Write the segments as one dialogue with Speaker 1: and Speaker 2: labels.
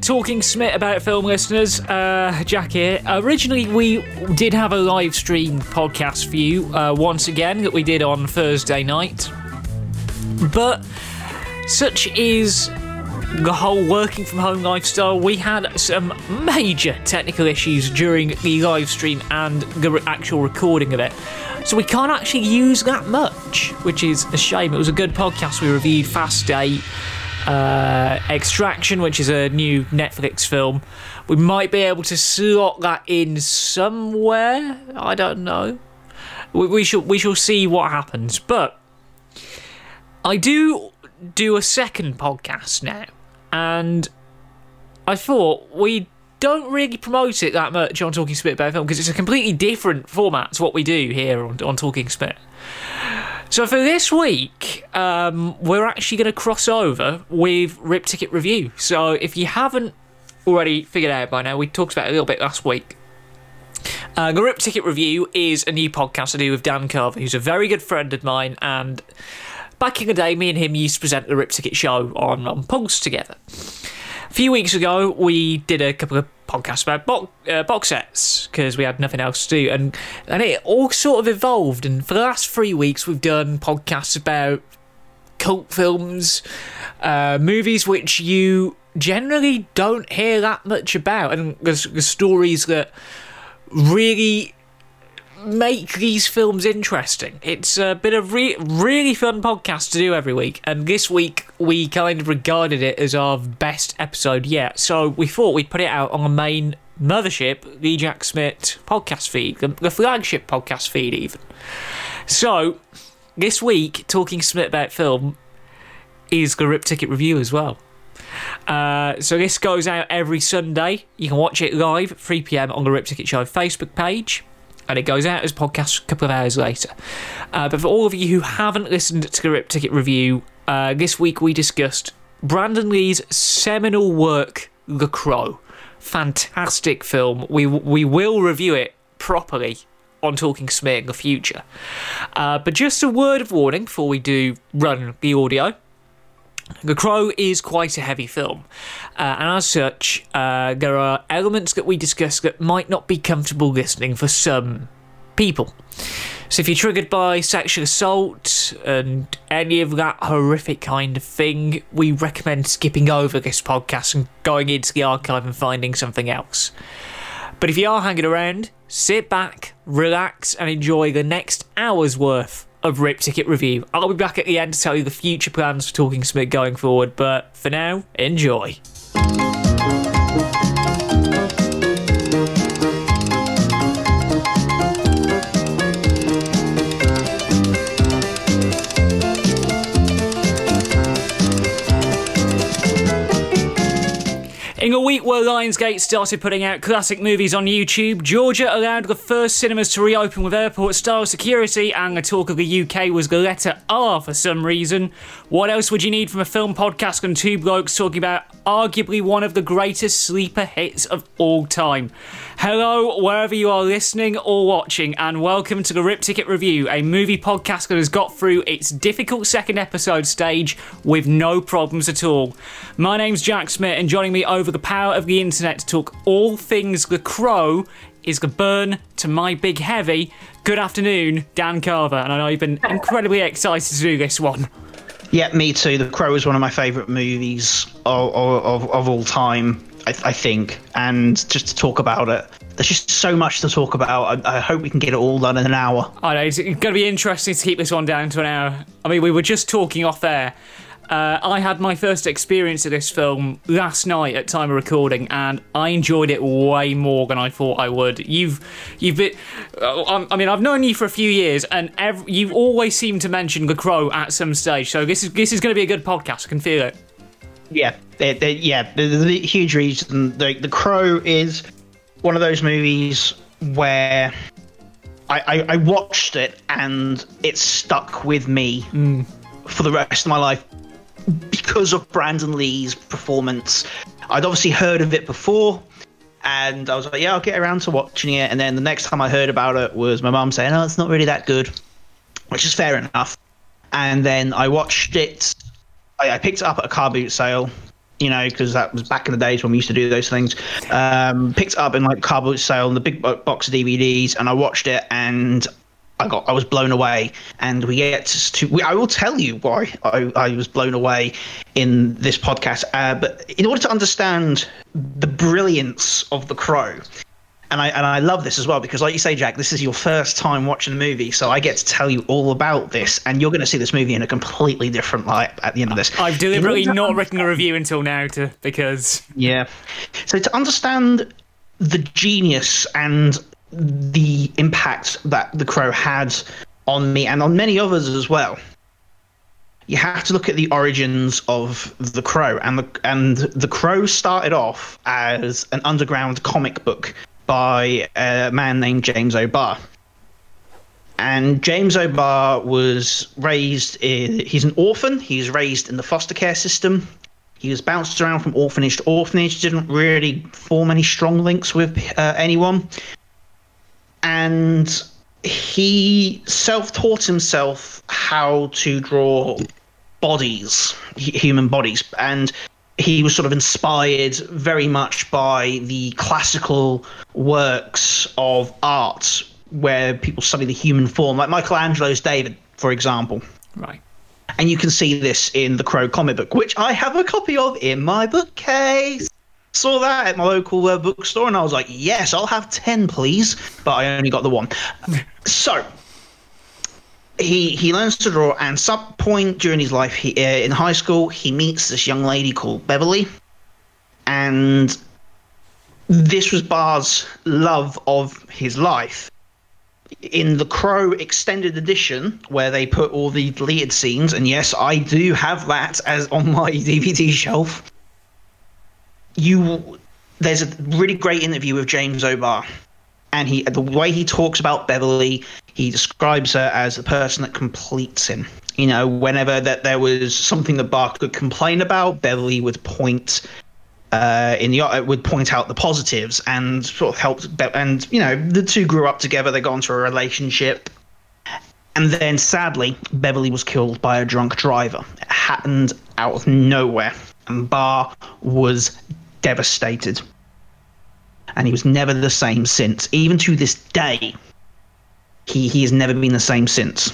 Speaker 1: Talking Smit about film listeners. Uh, Jack here. Originally, we did have a live stream podcast for you uh, once again that we did on Thursday night. But such is the whole working from home lifestyle. We had some major technical issues during the live stream and the actual recording of it. So we can't actually use that much, which is a shame. It was a good podcast. We reviewed Fast 8 uh, Extraction, which is a new Netflix film. We might be able to slot that in somewhere. I don't know. We, we shall we shall see what happens. But I do do a second podcast now, and I thought we don't really promote it that much on Talking Smit about film because it's a completely different format to what we do here on, on Talking Smit. So for this week, um, we're actually going to cross over with Ripped Ticket Review. So if you haven't already figured out by now, we talked about it a little bit last week. Uh, the Ripped Ticket Review is a new podcast I do with Dan Carver, who's a very good friend of mine. And back in the day, me and him used to present the Ripped Ticket show on, on Pulse together. A few weeks ago, we did a couple of podcasts about box, uh, box sets because we had nothing else to do, and and it all sort of evolved. And for the last three weeks, we've done podcasts about cult films, uh, movies which you generally don't hear that much about, and the stories that really make these films interesting. It's a been a re- really fun podcast to do every week, and this week we kind of regarded it as our best episode yet. So we thought we'd put it out on the main mothership, the Jack Smit podcast feed, the, the flagship podcast feed, even. So this week, talking Smit about film is the Ripped Ticket review as well. Uh, so this goes out every Sunday. You can watch it live 3 pm on the Ripped Ticket Show Facebook page and it goes out as podcast a couple of hours later. Uh, but for all of you who haven't listened to the Ripped Ticket review, uh, this week we discussed Brandon Lee's seminal work, The Crow. Fantastic film. We we will review it properly on Talking Smear in the future. Uh, but just a word of warning before we do run the audio. The Crow is quite a heavy film, uh, and as such, uh, there are elements that we discuss that might not be comfortable listening for some people. So, if you're triggered by sexual assault and any of that horrific kind of thing, we recommend skipping over this podcast and going into the archive and finding something else. But if you are hanging around, sit back, relax, and enjoy the next hour's worth of Ripped Ticket Review. I'll be back at the end to tell you the future plans for Talking Smit going forward, but for now, enjoy. In a week where Lionsgate started putting out classic movies on YouTube, Georgia allowed the first cinemas to reopen with airport style security, and the talk of the UK was the letter R for some reason. What else would you need from a film podcast and two blokes talking about arguably one of the greatest sleeper hits of all time? Hello, wherever you are listening or watching, and welcome to the Ripped Ticket Review, a movie podcast that has got through its difficult second episode stage with no problems at all. My name's Jack Smit, and joining me over the power of the internet to talk all things The Crow is the burn to my big heavy. Good afternoon, Dan Carver, and I know you've been incredibly excited to do this one.
Speaker 2: Yeah, me too. The Crow is one of my favourite movies of, of, of all time. I, I, think, and just to talk about it. There's just so much to talk about. I, I hope we can get it all done in an hour.
Speaker 1: I know it's going to be interesting to keep this one down to an hour. I mean, we were just talking off there. Uh, I had my first experience of this film last night at time of recording, and I enjoyed it way more than I thought I would. You've, you've been, uh, I mean, I've known you for a few years, and every, you've always seemed to mention The Crow at some stage. So this is this is going to be a good podcast. I can feel it.
Speaker 2: Yeah, they, they, yeah, there's a huge reason. The, the Crow is one of those movies where I, I, I watched it and it stuck with me
Speaker 1: mm.
Speaker 2: for the rest of my life because of Brandon Lee's performance. I'd obviously heard of it before, and I was like, yeah, I'll get around to watching it. And then the next time I heard about it was my mum saying, oh, it's not really that good, which is fair enough. And then I watched it I, I picked it up at a car boot sale you know, because that was back in the days when we used to do those things. Um, picked it up in like car boot sale in the big box of DVDs, and I watched it, and I got I was blown away. And we get to we, I will tell you why I, I was blown away in this podcast. Uh, but in order to understand the brilliance of The Crow. And I and I love this as well because, like you say, Jack, this is your first time watching the movie, so I get to tell you all about this, and you're going to see this movie in a completely different light at the end of this.
Speaker 1: I've deliberately not written a review until now to because
Speaker 2: Yeah. So to understand the genius and the impact that The Crow had on me and on many others as well, you have to look at the origins of The Crow. And the, and the Crow started off as an underground comic book by a man named James O'Barr. And James O'Barr was raised, in, he's an orphan. He's raised in the foster care system. He was bounced around from orphanage to orphanage, didn't really form any strong links with uh, anyone. And he self taught himself how to draw bodies, human bodies. And he was sort of inspired very much by the classical works of art where people study the human form, like Michelangelo's David, for example.
Speaker 1: right.
Speaker 2: And you can see this in the Crow comic book, which I have a copy of in my bookcase. Saw that at my local uh, bookstore, and I was like, yes, I'll have 10, please. But I only got the one. so, he he learns to draw, and some point during his life, he, uh, in high school, he meets this young lady called Beverly. And this was Barr's love of his life in the Crow extended edition, where they put all the deleted scenes, and yes, I do have that as on my DVD shelf. You, there's a really great interview with James O'Barr, and he the way he talks about Beverly, he describes her as the person that completes him. You know, whenever that there was something that Barr could complain about, Beverly would point uh, in the uh, would point out the positives and sort of helped. Be- and you know, the two grew up together. They got into a relationship, and then sadly, Beverly was killed by a drunk driver. It happened out of nowhere, and Barr was devastated. And he was never the same since. Even to this day, he he has never been the same since.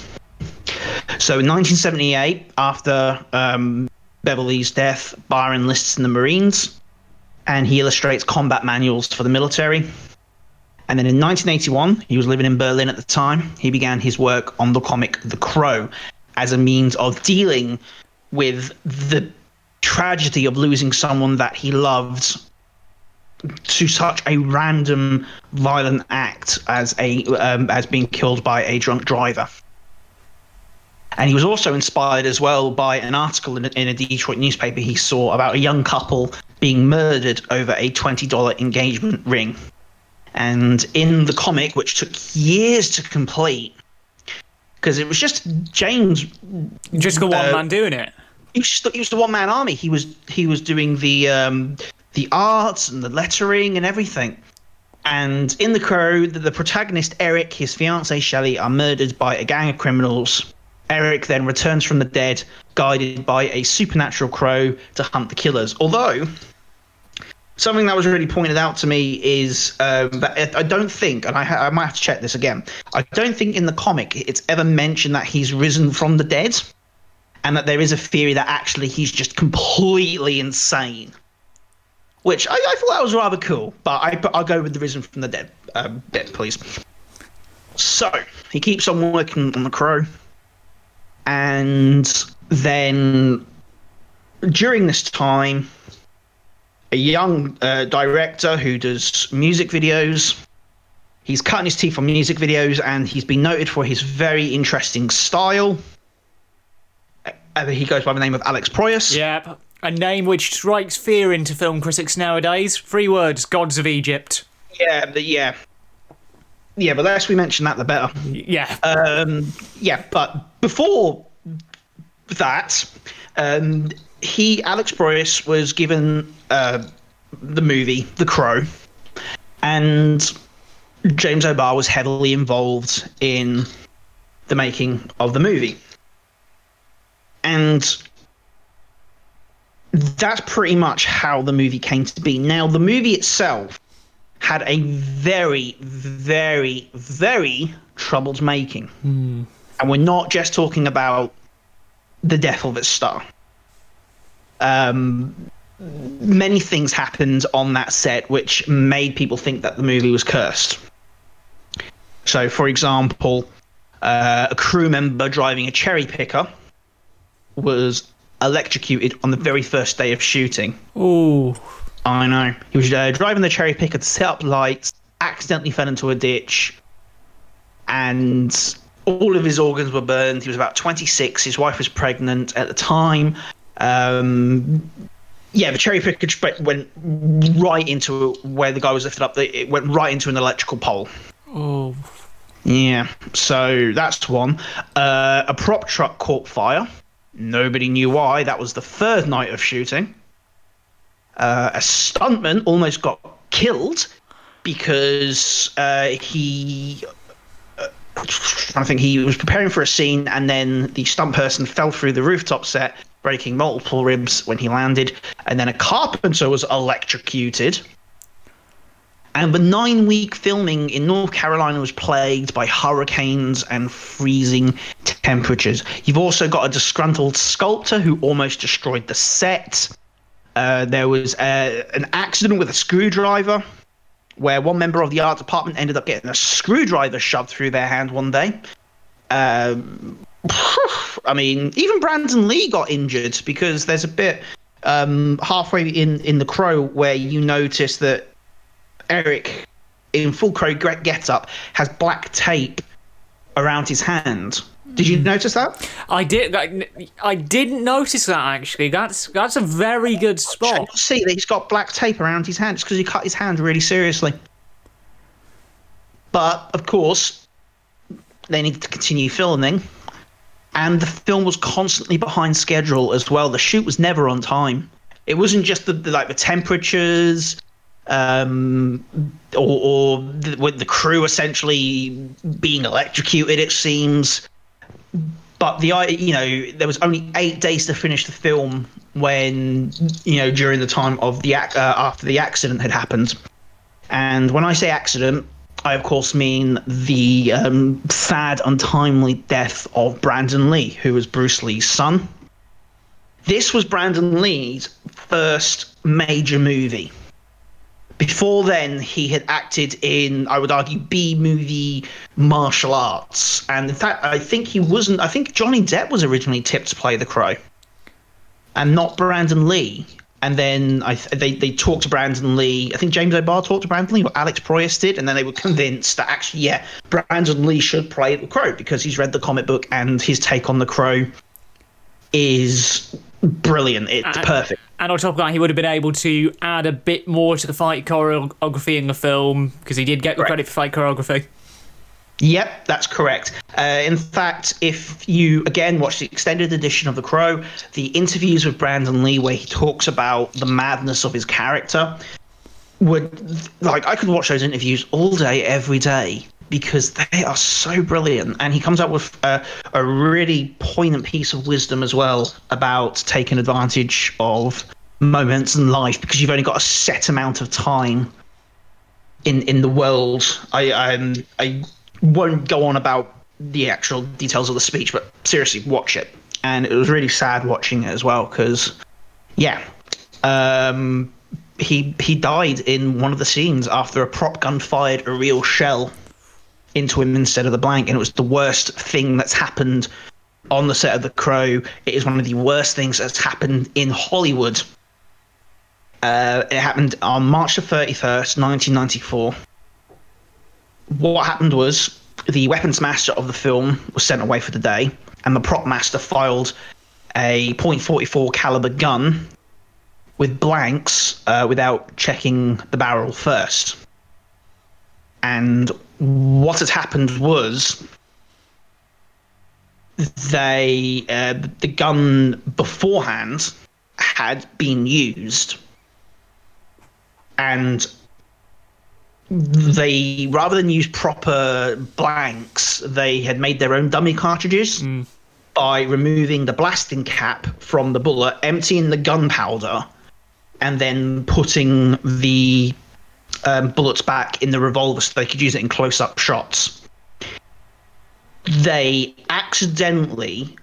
Speaker 2: So in 1978, after um, Beverly's death, Barr enlists in the Marines, and he illustrates combat manuals for the military. And then in 1981, he was living in Berlin at the time. He began his work on the comic The Crow as a means of dealing with the tragedy of losing someone that he loved to such a random violent act as a um, as being killed by a drunk driver. And he was also inspired as well by an article in a, in a Detroit newspaper he saw about a young couple being murdered over a $20 engagement ring. And in the comic, which took years to complete, because it was just James,
Speaker 1: Just got one
Speaker 2: Uh,
Speaker 1: man doing it.
Speaker 2: He was just, he was the one man army. He was he was doing the um, the arts and the lettering and everything. And in the crow, the, the protagonist Eric, his fiancee Shelley, are murdered by a gang of criminals. Eric then returns from the dead, guided by a supernatural crow to hunt the killers. Although, something that was really pointed out to me is um, that I don't think, and I, ha- I might have to check this again, I don't think in the comic it's ever mentioned that he's risen from the dead, and that there is a theory that actually he's just completely insane. Which I, I thought that was rather cool, but I, I'll go with the risen from the dead um, bit, please. So he keeps on working on the crow, and then during this time, a young uh, director who does music videos. He's cutting his teeth on music videos, and he's been noted for his very interesting style. Uh, he goes by the name of Alex Proyas.
Speaker 1: Yep. A name which strikes fear into film critics nowadays. Three words: Gods of Egypt.
Speaker 2: Yeah, yeah, yeah. But the less we mention that, the better.
Speaker 1: Yeah.
Speaker 2: Um, yeah, but before that, um, he Alex Proyas was given uh, the movie The Crow, and James O'Barr was heavily involved in the making of the movie. And that's pretty much how the movie came to be. Now, the movie itself had a very, very, very troubled making. And we're not just talking about the death of its star. Um, many things happened on that set which made people think that the movie was cursed. So, for example, uh, a crew member driving a cherry picker was electrocuted on the very first day of shooting.
Speaker 1: Ooh.
Speaker 2: I know. He was uh, driving the cherry picker to set up lights, accidentally fell into a ditch, and all of his organs were burned. He was about 26. His wife was pregnant at the time. Um, yeah, the cherry picker went right into where the guy was lifted up. It went right into an electrical pole.
Speaker 1: Oh.
Speaker 2: Yeah, so that's one. Uh, a prop truck caught fire. Nobody knew why. That was the third night of shooting. Uh, a stuntman almost got killed because uh, he. Uh, I think he was preparing for a scene, and then the stunt person fell through the rooftop set, breaking multiple ribs when he landed. And then a carpenter was electrocuted. And the nine week filming in North Carolina was plagued by hurricanes and freezing temperatures. You've also got a disgruntled sculptor who almost destroyed the set. Uh, there was uh, an accident with a screwdriver where one member of the art department ended up getting a screwdriver shoved through their hand one day. Um, I mean, even Brandon Lee got injured because there's a bit um, halfway in, in The Crow where you notice that Eric, in full crow get up, has black tape around his hand. Did you hmm. notice that?
Speaker 1: I did. I, I didn't notice that actually. That's that's a very good spot.
Speaker 2: See that he's got black tape around his hand because he cut his hand really seriously. But of course, they needed to continue filming, and the film was constantly behind schedule as well. The shoot was never on time. It wasn't just the, the like the temperatures um, or, or the, with the crew essentially being electrocuted. It seems, but the you know there was only eight days to finish the film when you know during the time of the uh, after the accident had happened. And when I say accident, I of course mean the um, sad, untimely death of Brandon Lee, who was Bruce Lee's son. This was Brandon Lee's first major movie before then, he had acted in, I would argue, B movie martial arts. And in fact, I think he wasn't, I think Johnny Depp was originally tipped to play the Crow and not Brandon Lee. And then I, they, they talked to Brandon Lee. I think James O'Barr talked to Brandon Lee, or Alex Proyas did. And then they were convinced that actually, yeah, Brandon Lee should play the Crow because he's read the comic book and his take on the Crow is brilliant. It's
Speaker 1: and,
Speaker 2: perfect.
Speaker 1: And on top of that, he would have been able to add a bit more to the fight choreography in the film because he did get the credit for fight choreography.
Speaker 2: Yep, that's correct. Uh, in fact, if you again watch the extended edition of The Crow, the interviews with Brandon Lee, where he talks about the madness of his character, would like I could watch those interviews all day, every day, because they are so brilliant. And he comes up with a, a really poignant piece of wisdom as well about taking advantage of moments in life because you've only got a set amount of time in in the world. I I won't go on about the actual details of the speech, but seriously, watch it. And it was really sad watching it as well because, yeah, um, he he died in one of the scenes after a prop gun fired a real shell into him instead of the blank, and it was the worst thing that's happened on the set of The Crow. It is one of the worst things that's happened in Hollywood. Uh, it happened on March the 31st, 1994. What happened was the weapons master of the film was sent away for the day, and the prop master filed a .44 caliber gun with blanks uh, without checking the barrel first. And what had happened was they uh, the gun beforehand had been used and they rather than use proper blanks they had made their own dummy cartridges
Speaker 1: Mm.
Speaker 2: by removing the blasting cap from the bullet, emptying the gunpowder, and then putting the um, bullets back in the revolver so they could use it in close up shots. They accidentally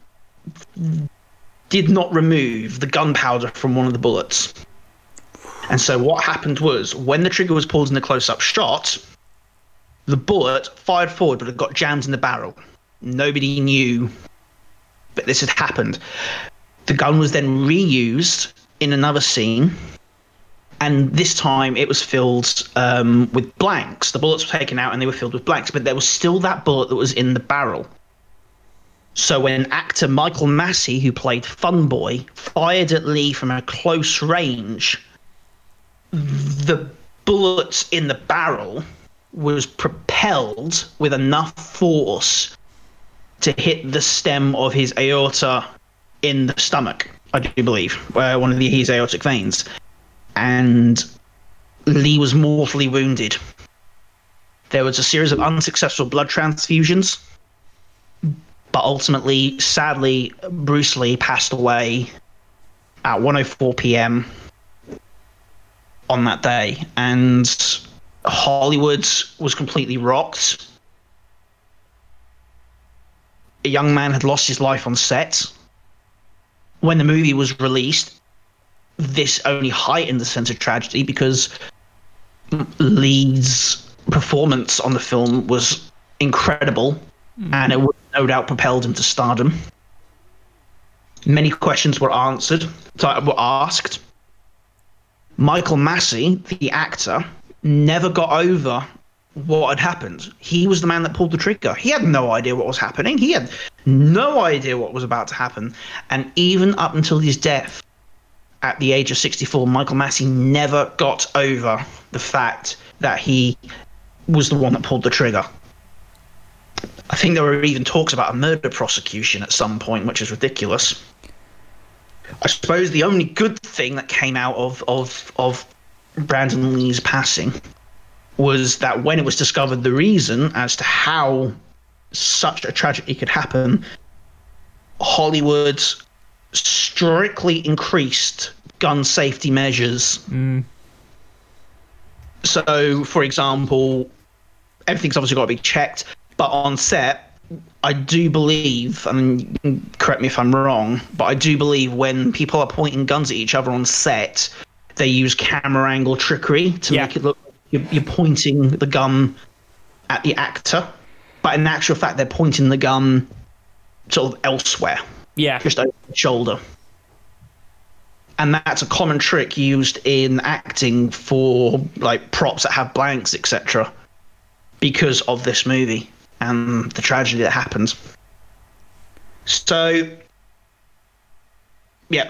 Speaker 2: did not remove the gunpowder from one of the bullets. And so what happened was when the trigger was pulled in the close up shot, the bullet fired forward but it got jammed in the barrel. Nobody knew that this had happened. The gun was then reused in another scene and this time it was filled um, with blanks. The bullets were taken out and they were filled with blanks, but there was still that bullet that was in the barrel. So when actor Michael Massee, who played Funboy, fired at Lee from a close range, the bullet in the barrel was propelled with enough force to hit the stem of his aorta in the stomach, I do believe, uh, one of the, his aortic veins and Lee was mortally wounded. There was a series of unsuccessful blood transfusions, but ultimately, sadly, Bruce Lee passed away at 1:04 p.m. on that day, and Hollywood was completely rocked. A young man had lost his life on set. When the movie was released, this only heightened the sense of tragedy because Lee's performance on the film was incredible, mm. and it would no doubt propelled him to stardom. Many questions were answered, were asked. Michael Massee, the actor, never got over what had happened. He was the man that pulled the trigger. He had no idea what was happening. He had no idea what was about to happen. And even up until his death, at the age of 64, Michael Massee never got over the fact that he was the one that pulled the trigger. I think there were even talks about a murder prosecution at some point, which is ridiculous. I suppose the only good thing that came out of of of Brandon Lee's passing was that when it was discovered the reason as to how such a tragedy could happen, Hollywood strictly increased gun safety measures.
Speaker 1: Mm.
Speaker 2: So, for example, everything's obviously got to be checked, but on set, I do believe, mean, correct me if I'm wrong, but I do believe when people are pointing guns at each other on set, they use camera angle trickery to yeah. make it look you're, you're pointing the gun at the actor, but in actual fact, they're pointing the gun sort of elsewhere.
Speaker 1: Yeah.
Speaker 2: Just over the shoulder. And that's a common trick used in acting for like props that have blanks, etc. Because of this movie and the tragedy that happened. So, yeah.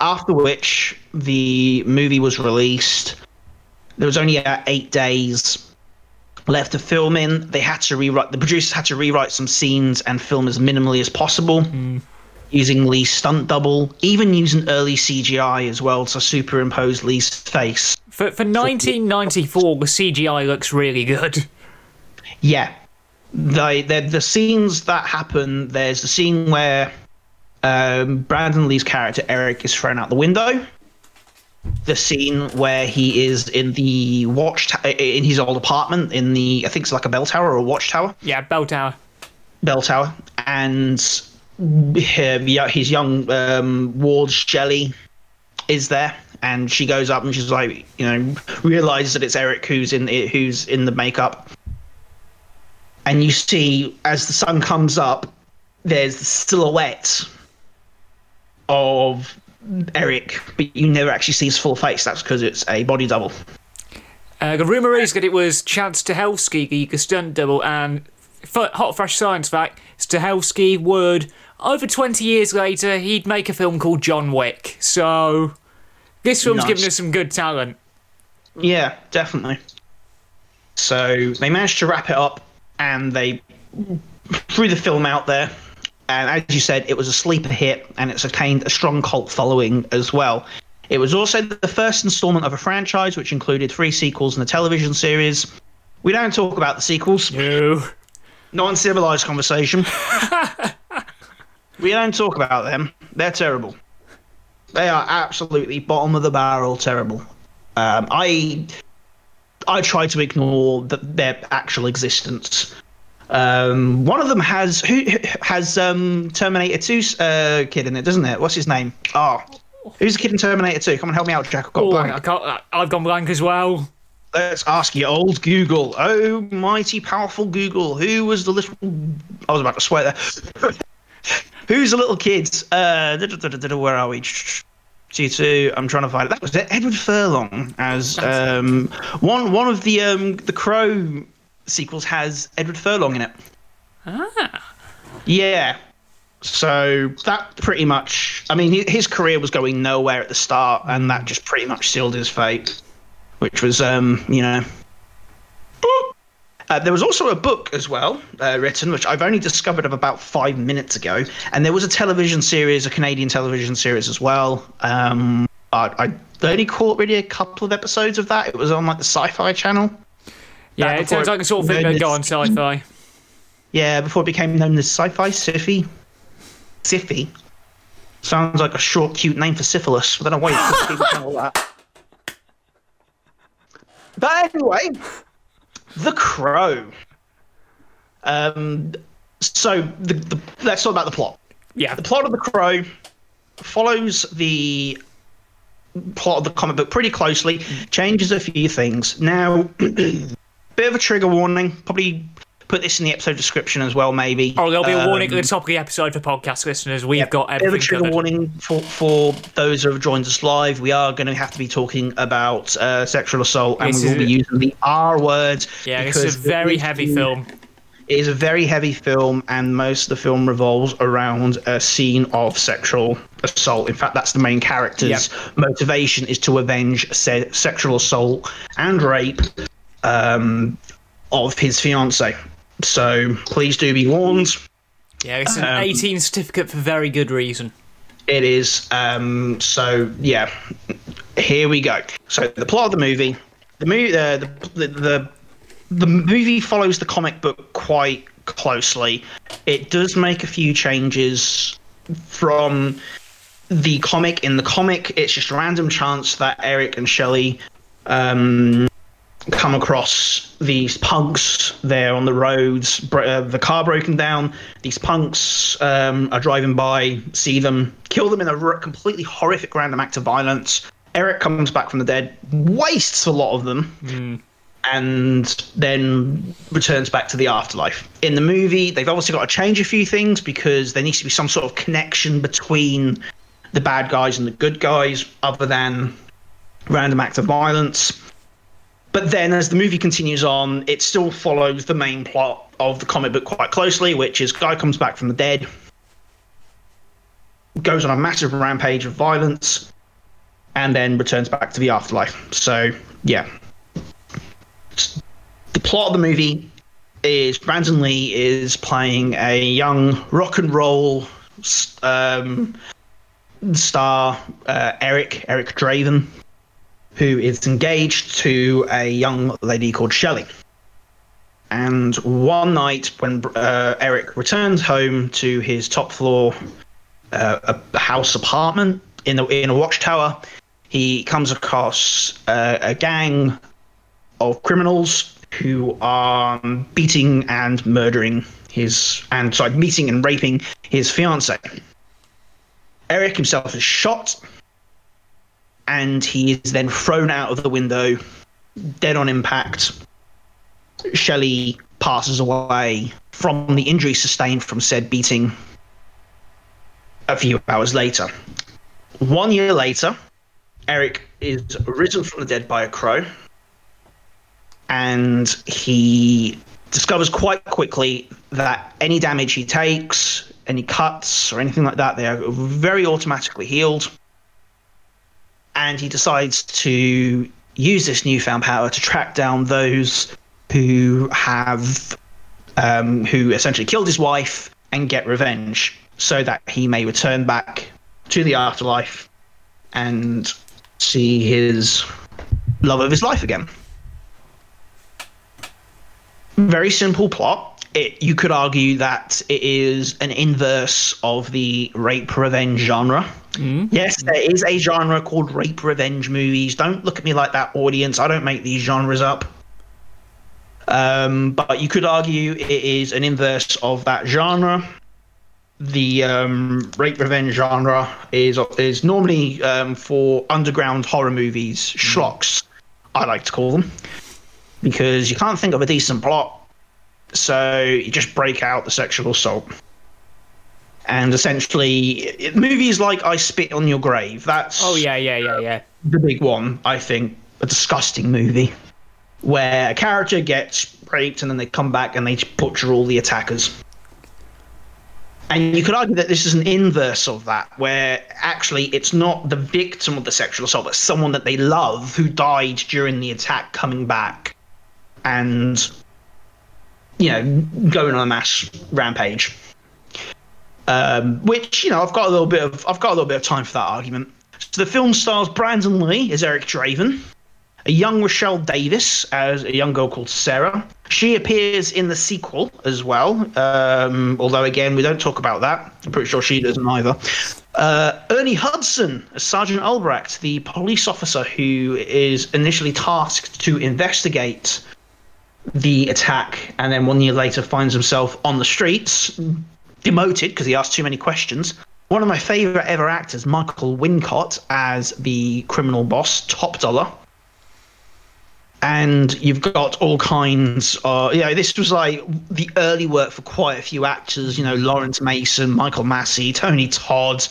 Speaker 2: After which the movie was released, there was only uh, eight days left to film in. They had to rewrite. The producers had to rewrite some scenes and film as minimally as possible,
Speaker 1: mm.
Speaker 2: using Lee's stunt double, even using early CGI as well to superimpose Lee's face.
Speaker 1: For for 1994, the CGI looks really good.
Speaker 2: Yeah, the the, the scenes that happen. There's the scene where um, Brandon Lee's character Eric is thrown out the window the scene where he is in the watch in his old apartment in the I think it's like a bell tower or a watchtower.
Speaker 1: Yeah, bell tower.
Speaker 2: Bell tower, and his young um, ward Shelley is there, and she goes up and she's like, you know, realizes that it's Eric who's in who's in the makeup, and you see as the sun comes up, there's the silhouette of Eric, but you never actually see his full face. That's because it's a body double.
Speaker 1: Uh, the rumour is that it was Chad Stahelski, the stunt double, and hot fresh science fact: Stahelski would, over 20 years later, he'd make a film called John Wick. So this film's nice. given us some good talent.
Speaker 2: Yeah, definitely. So they managed to wrap it up, and they threw the film out there and as you said, it was a sleeper hit, and it's attained a strong cult following as well. It was also the first installment of a franchise, which included three sequels and a television series. We don't talk about the sequels.
Speaker 1: No.
Speaker 2: Non civilized conversation. We don't talk about them. They're terrible. They are absolutely bottom of the barrel terrible. Um, I I try to ignore the, their actual existence. Um, one of them has who has um, Terminator 2 uh, kid in it, doesn't it? What's his name? Oh, who's the kid in Terminator 2? Come on, help me out, Jack. I've got
Speaker 1: Oh,
Speaker 2: blank.
Speaker 1: I can't, I've gone blank as well.
Speaker 2: Let's ask you, old Google. Oh, mighty powerful Google. Who was the little? I was about to swear there. Who's the little kid? Uh, where are we? G2. I'm trying to find it. That was it. Edward Furlong as um, one. One of the um, the Crow sequels has Edward Furlong in it.
Speaker 1: Ah.
Speaker 2: Yeah. So that pretty much. I mean, his career was going nowhere at the start, and that just pretty much sealed his fate. Which was, um, you know. Uh, there was also a book as well uh, written, which I've only discovered of about five minutes ago, and there was a television series, a Canadian television series as well. Um, I, I only caught really a couple of episodes of that. It was on like the Sci-Fi Channel.
Speaker 1: Yeah, it sounds like a sort of thing that go on
Speaker 2: as-
Speaker 1: sci-fi.
Speaker 2: Yeah, before it became known as Sci-Fi Siffy. Siffy. Sounds like a short, cute name for syphilis. I don't know why people call that. But anyway, The Crow. Um, so the, the, let's talk about the plot.
Speaker 1: Yeah.
Speaker 2: The plot of The Crow follows the plot of the comic book pretty closely, changes a few things. Now, bit of a trigger warning. Probably put this in the episode description as well, maybe.
Speaker 1: Oh, there'll be a warning at
Speaker 2: Um,
Speaker 1: the top of the episode for podcast listeners. We've got
Speaker 2: bit of a trigger
Speaker 1: covered.
Speaker 2: warning for, for those who have joined us live. We are going to have to be talking about uh, sexual assault, and
Speaker 1: This
Speaker 2: we will be using the R word.
Speaker 1: Yeah, is a very heavy film.
Speaker 2: It is a very heavy film, and most of the film revolves around a scene of sexual assault. In fact, that's the main character's motivation is to avenge se- sexual assault and rape um, of his fiance. So please do be warned.
Speaker 1: Yeah, it's an
Speaker 2: Um,
Speaker 1: 18 certificate for very good reason.
Speaker 2: It is. Um, so yeah, here we go. So the plot of the movie, the movie, uh, the, the the the movie follows the comic book quite closely. It does make a few changes from the comic. In the comic, it's just a random chance that Eric and Shelley um, come across these punks. They're on the roads. br- Uh, the car broken down. These punks um, are driving by, see them, kill them in a r- completely horrific random act of violence. Eric comes back from the dead, wastes a lot of them, and then returns back to the afterlife. In the movie, they've obviously got to change a few things because there needs to be some sort of connection between the bad guys and the good guys, other than random act of violence. But then, as the movie continues on, it still follows the main plot of the comic book quite closely, which is guy comes back from the dead, goes on a massive rampage of violence, and then returns back to the afterlife. So, yeah. The plot of the movie is Brandon Lee is playing a young rock and roll um, star, uh, Eric Eric Draven, who is engaged to a young lady called Shelley. And one night, when uh, Eric returns home to his top floor uh, house apartment in a, in a watchtower, he comes across uh, a gang of criminals who are beating and murdering his and sorry, beating and raping his fiance. Eric himself is shot, and he is then thrown out of the window, dead on impact. Shelley passes away from the injury sustained from said beating a few hours later. One year later, Eric is risen from the dead by a crow, and he discovers quite quickly that any damage he takes, any cuts or anything like that, they are very automatically healed. And he decides to use this newfound power to track down those who have, um, who essentially killed his wife and get revenge, so that he may return back to the afterlife and see his love of his life again. Very simple plot. It, you could argue that it is an inverse of the rape revenge genre. Yes, there is a genre called rape revenge movies. Don't look at me like that, audience. I don't make these genres up. Um, but you could argue it is an inverse of that genre. The um, rape revenge genre is is normally um, for underground horror movies, schlocks, I like to call them, because you can't think of a decent plot, so you just break out the sexual assault. And essentially, movies like I Spit on Your Grave, that's
Speaker 1: Oh yeah, yeah, yeah, yeah.
Speaker 2: the big one, I think, a disgusting movie where a character gets raped and then they come back and they butcher all the attackers. And you could argue that this is an inverse of that, where actually it's not the victim of the sexual assault, but someone that they love who died during the attack coming back and, you know, going on a mass rampage. Um, which, you know, I've got a little bit of I've got a little bit of time for that argument. So the film stars Brandon Lee as Eric Draven, a young Rochelle Davis as a young girl called Sarah. She appears in the sequel as well, um, although again we don't talk about that. I'm pretty sure she doesn't either. Uh, Ernie Hudson as Sergeant Albrecht, the police officer who is initially tasked to investigate the attack, and then one year later finds himself on the streets, demoted because he asked too many questions. One of my favourite ever actors, Michael Wincott, as the criminal boss, Top Dollar and you've got all kinds of you know this was like the early work for quite a few actors you know laurence mason michael massee tony todd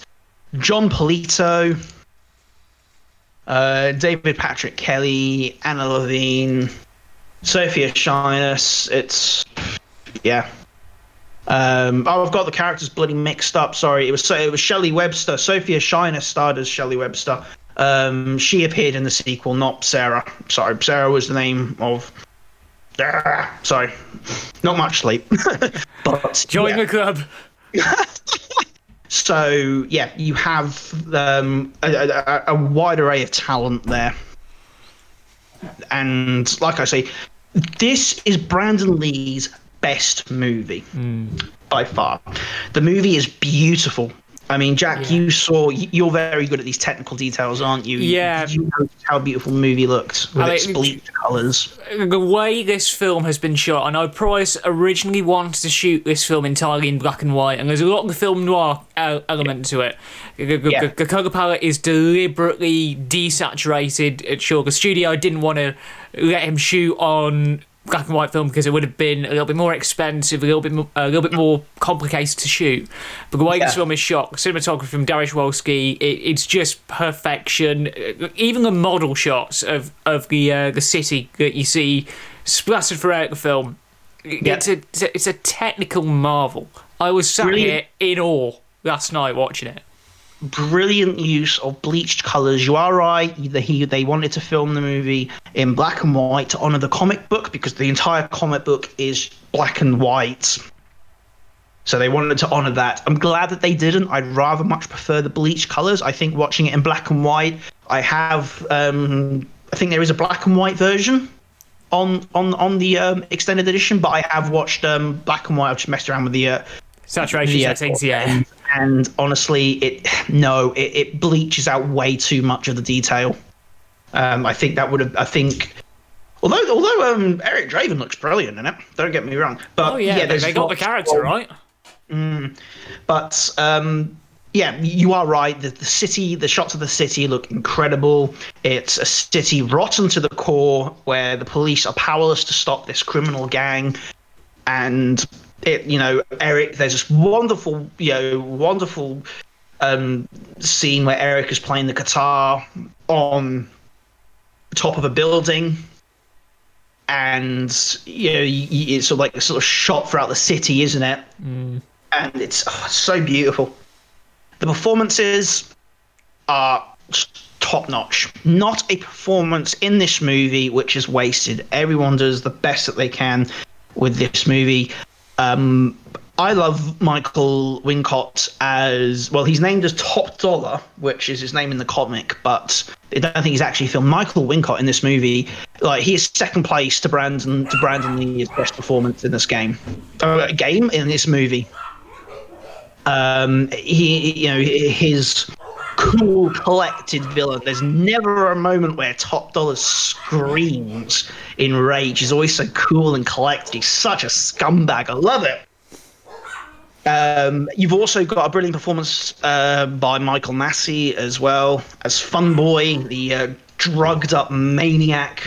Speaker 2: jon polito uh, david patrick kelly anna levine sofia Shinas. it's yeah um, oh, I've got the characters bloody mixed up. Sorry, it was so it was Shelley Webster. Sofia Shinas starred as Shelley Webster. Um, she appeared in the sequel, not Sarah. Sorry, Sarah was the name of. Ah, sorry, not much sleep. but
Speaker 1: Join
Speaker 2: yeah.
Speaker 1: the club.
Speaker 2: So yeah, you have um, a, a, a wide array of talent there, and like I say, this is Brandon Lee's best movie hmm. by far. The movie is beautiful. I mean, Jack, you saw. You're very good at these technical details, aren't you?
Speaker 1: Yeah.
Speaker 2: You know how beautiful the movie looked with
Speaker 1: I mean,
Speaker 2: its bleached colours.
Speaker 1: the way this film has been shot, I know Proyas originally wanted to shoot this film entirely in black and white, and there's a lot of the film noir el- element to it. The, the-
Speaker 2: Yeah.
Speaker 1: the color palette is deliberately desaturated. At sure, the studio didn't want to let him shoot on black and white film because it would have been a little bit more expensive, a little bit more, a little bit more complicated to shoot. But the way this film is shot, cinematography from Dariusz Wolski, it, it's just perfection. Even the model shots of of the uh, the city that you see splattered throughout the film, it's, a, it's a it's a technical marvel. I was sat here in awe last night watching it.
Speaker 2: Brilliant use of bleached colors. You are right. They, he, they wanted to film the movie in black and white to honor the comic book because the entire comic book is black and white. So they wanted to honor that. I'm glad that they didn't. I'd rather much prefer the bleached colors. I think watching it in black and white, I have. Um, I think there is a black and white version on on on the um, extended edition, but I have watched um, black and white. I've just messed around with the uh,
Speaker 1: Saturation
Speaker 2: Yeah.
Speaker 1: settings, yeah.
Speaker 2: and, honestly, it no, it, it bleaches out way too much of the detail. Um, I think that would have. I think, although although um, Eric Draven looks brilliant in it, don't get me wrong. But
Speaker 1: Oh yeah, they,
Speaker 2: there's
Speaker 1: they got the character right.
Speaker 2: But um, yeah, you are right. The, the city, the shots of the city look incredible. It's a city rotten to the core, where the police are powerless to stop this criminal gang, and it, you know, Eric. There's this wonderful, you know, wonderful um, scene where Eric is playing the guitar on top of a building. And you know, it's sort of like a sort of shot throughout the city, isn't it? and it's oh, so beautiful. The performances are top notch. Not a performance in this movie which is wasted. Everyone does the best that they can with this movie. Um, I love Michael Wincott as well. He's named as Top Dollar, which is his name in the comic, but I don't think he's actually filmed. Michael Wincott in this movie, like he is second place to Brandon to Brandon Lee's best performance in this game, uh, game in this movie. Um, he, you know, his cool, collected villain. There's never a moment where Top Dollar screams in rage. He's always so cool and collected. He's such a scumbag. I love it. Um, you've also got a brilliant performance uh, by Michael Massee as well as Fun Boy, the uh, drugged up maniac.